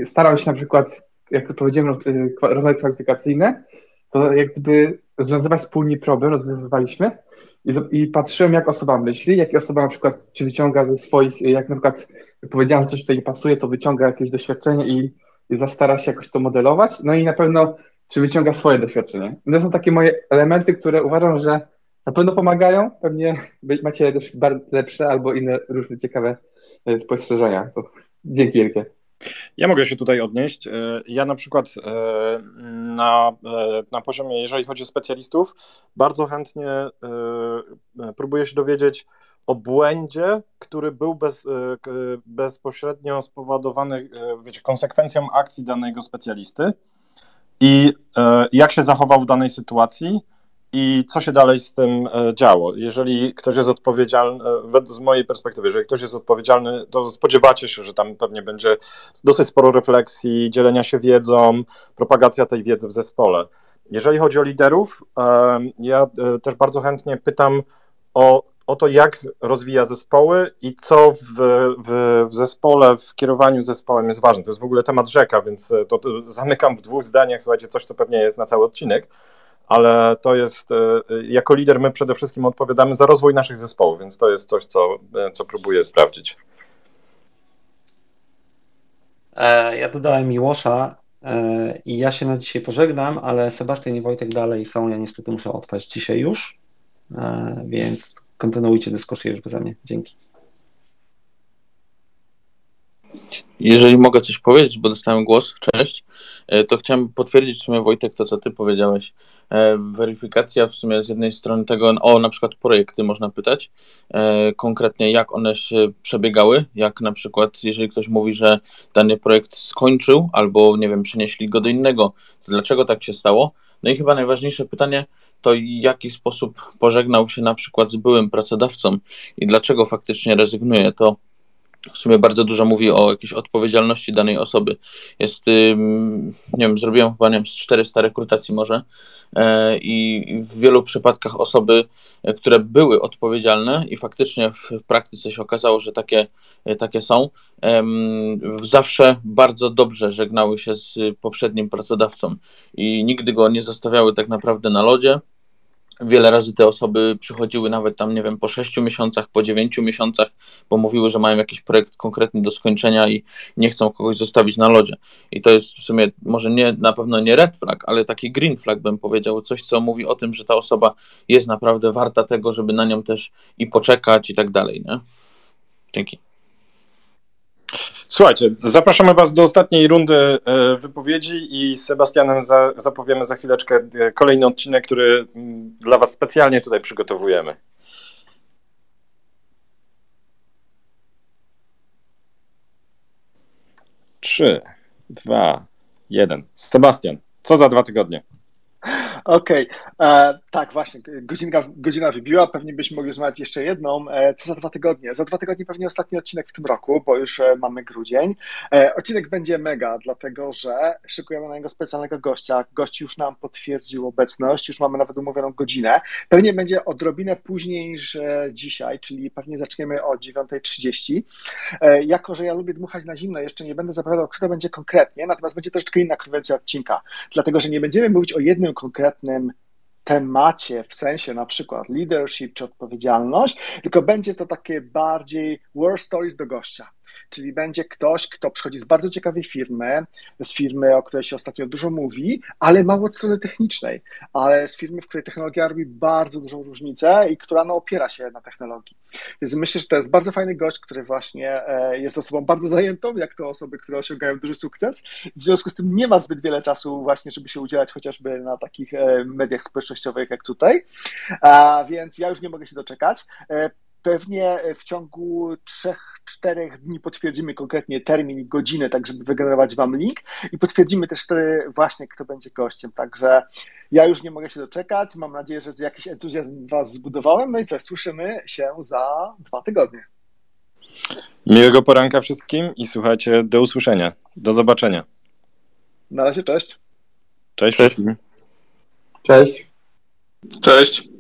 starał się na przykład jak powiedziałem, rozmowy kwalifikacyjne, to jak gdyby rozwiązywać wspólnie problem, rozwiązywaliśmy i, i patrzyłem, jak osoba myśli, jak osoba na przykład, czy wyciąga ze swoich, jak na przykład powiedziałem, że coś tutaj nie pasuje, to wyciąga jakieś doświadczenie i, i zastara się jakoś to modelować, no i na pewno, czy wyciąga swoje doświadczenie. to są takie moje elementy, które uważam, że na pewno pomagają, pewnie macie też lepsze albo inne różne ciekawe e, spostrzeżenia. To dzięki wielkie. Ja mogę się tutaj odnieść. E, ja na przykład e, na, e, na poziomie, jeżeli chodzi o specjalistów, bardzo chętnie próbuję się dowiedzieć o błędzie, który był bez, bezpośrednio spowodowany wiecie, konsekwencją akcji danego specjalisty i jak się zachował w danej sytuacji i co się dalej z tym e, działo. Jeżeli ktoś jest odpowiedzialny, e, z mojej perspektywy, jeżeli ktoś jest odpowiedzialny, to spodziewacie się, że tam pewnie będzie dosyć sporo refleksji, dzielenia się wiedzą, propagacja tej wiedzy w zespole. Jeżeli chodzi o liderów, e, ja też bardzo chętnie pytam o, o to, jak rozwija zespoły i co w, w, w zespole, w kierowaniu zespołem jest ważne. To jest w ogóle temat rzeka, więc to, to zamykam w dwóch zdaniach, słuchajcie, coś, co pewnie jest na cały odcinek ale to jest, e, jako lider my przede wszystkim odpowiadamy za rozwój naszych zespołów, więc to jest coś, co, e, co próbuję sprawdzić. E, ja dodałem Miłosza i ja się na dzisiaj pożegnam, ale Sebastian i Wojtek dalej są, ja niestety muszę odpaść dzisiaj już, więc kontynuujcie dyskusję już beze mnie. Dzięki. Jeżeli mogę coś powiedzieć, bo dostałem głos, cześć, e, to chciałem potwierdzić w sumie Wojtek to, co ty powiedziałeś. E, weryfikacja w sumie z jednej strony tego, o na przykład projekty można pytać, e, konkretnie jak one się przebiegały, jak na przykład jeżeli ktoś mówi, że dany projekt skończył albo nie wiem, przenieśli go do innego, to dlaczego tak się stało? No i chyba najważniejsze pytanie, to w jaki sposób pożegnał się na przykład z byłym pracodawcą i dlaczego faktycznie rezygnuje, to w sumie bardzo dużo mówi o jakiejś odpowiedzialności danej osoby. Jest, nie wiem, zrobiłem chyba, nie wiem, z 400 rekrutacji może e, i w wielu przypadkach osoby, e, które były odpowiedzialne i faktycznie w praktyce się okazało, że takie, e, takie są, zawsze bardzo dobrze żegnały się z poprzednim pracodawcą i nigdy go nie zostawiały tak naprawdę na lodzie, Wiele razy te osoby przychodziły nawet tam, nie wiem, po 6 miesiącach, po 9 miesiącach, bo mówiły, że mają jakiś projekt konkretny do skończenia i nie chcą kogoś zostawić na lodzie. I to jest w sumie może nie, na pewno nie red flag, ale taki green flag bym powiedział, coś, co mówi o tym, że ta osoba jest naprawdę warta tego, żeby na nią też i poczekać i tak dalej, nie? Dzięki. Słuchajcie, zapraszamy Was do ostatniej rundy e, wypowiedzi i z Sebastianem za, zapowiemy za chwileczkę e, kolejny odcinek, który mm, dla Was specjalnie tutaj przygotowujemy. Trzy, dwa, jeden. Sebastian, co za dwa tygodnie? Okej, okay. Tak właśnie, godzina, godzina wybiła, pewnie byśmy mogli rozmawiać jeszcze jedną. E, co za dwa tygodnie? Za dwa tygodnie pewnie ostatni odcinek w tym roku, bo już e, mamy grudzień. E, odcinek będzie mega, dlatego że szykujemy na niego specjalnego gościa. Gość już nam potwierdził obecność, już mamy nawet umówioną godzinę. Pewnie będzie odrobinę później niż dzisiaj, czyli pewnie zaczniemy o 9.30. E, jako, że ja lubię dmuchać na zimno, jeszcze nie będę zapowiadał, kto będzie konkretnie, natomiast będzie troszeczkę inna konwencja odcinka, dlatego że nie będziemy mówić o jednym konkretnym temacie, w sensie na przykład leadership czy odpowiedzialność, tylko będzie to takie bardziej war stories do gościa czyli będzie ktoś, kto przychodzi z bardzo ciekawej firmy, z firmy, o której się ostatnio dużo mówi, ale mało od strony technicznej, ale z firmy, w której technologia robi bardzo dużą różnicę i która no, opiera się na technologii. Więc myślę, że to jest bardzo fajny gość, który właśnie e, jest osobą bardzo zajętą, jak to osoby, które osiągają duży sukces. W związku z tym nie ma zbyt wiele czasu właśnie, żeby się udzielać chociażby na takich e, mediach społecznościowych jak tutaj. A więc ja już nie mogę się doczekać. E, pewnie w ciągu trzech czterech dni potwierdzimy konkretnie termin i godzinę, tak żeby wygenerować Wam link i potwierdzimy też wtedy właśnie, kto będzie gościem. Także ja już nie mogę się doczekać. Mam nadzieję, że z jakiś entuzjazm Was zbudowałem. No i co, słyszymy się za dwa tygodnie. Miłego poranka wszystkim i słuchajcie, do usłyszenia. Do zobaczenia. Na razie, cześć. Cześć. Cześć. Cześć. Cześć.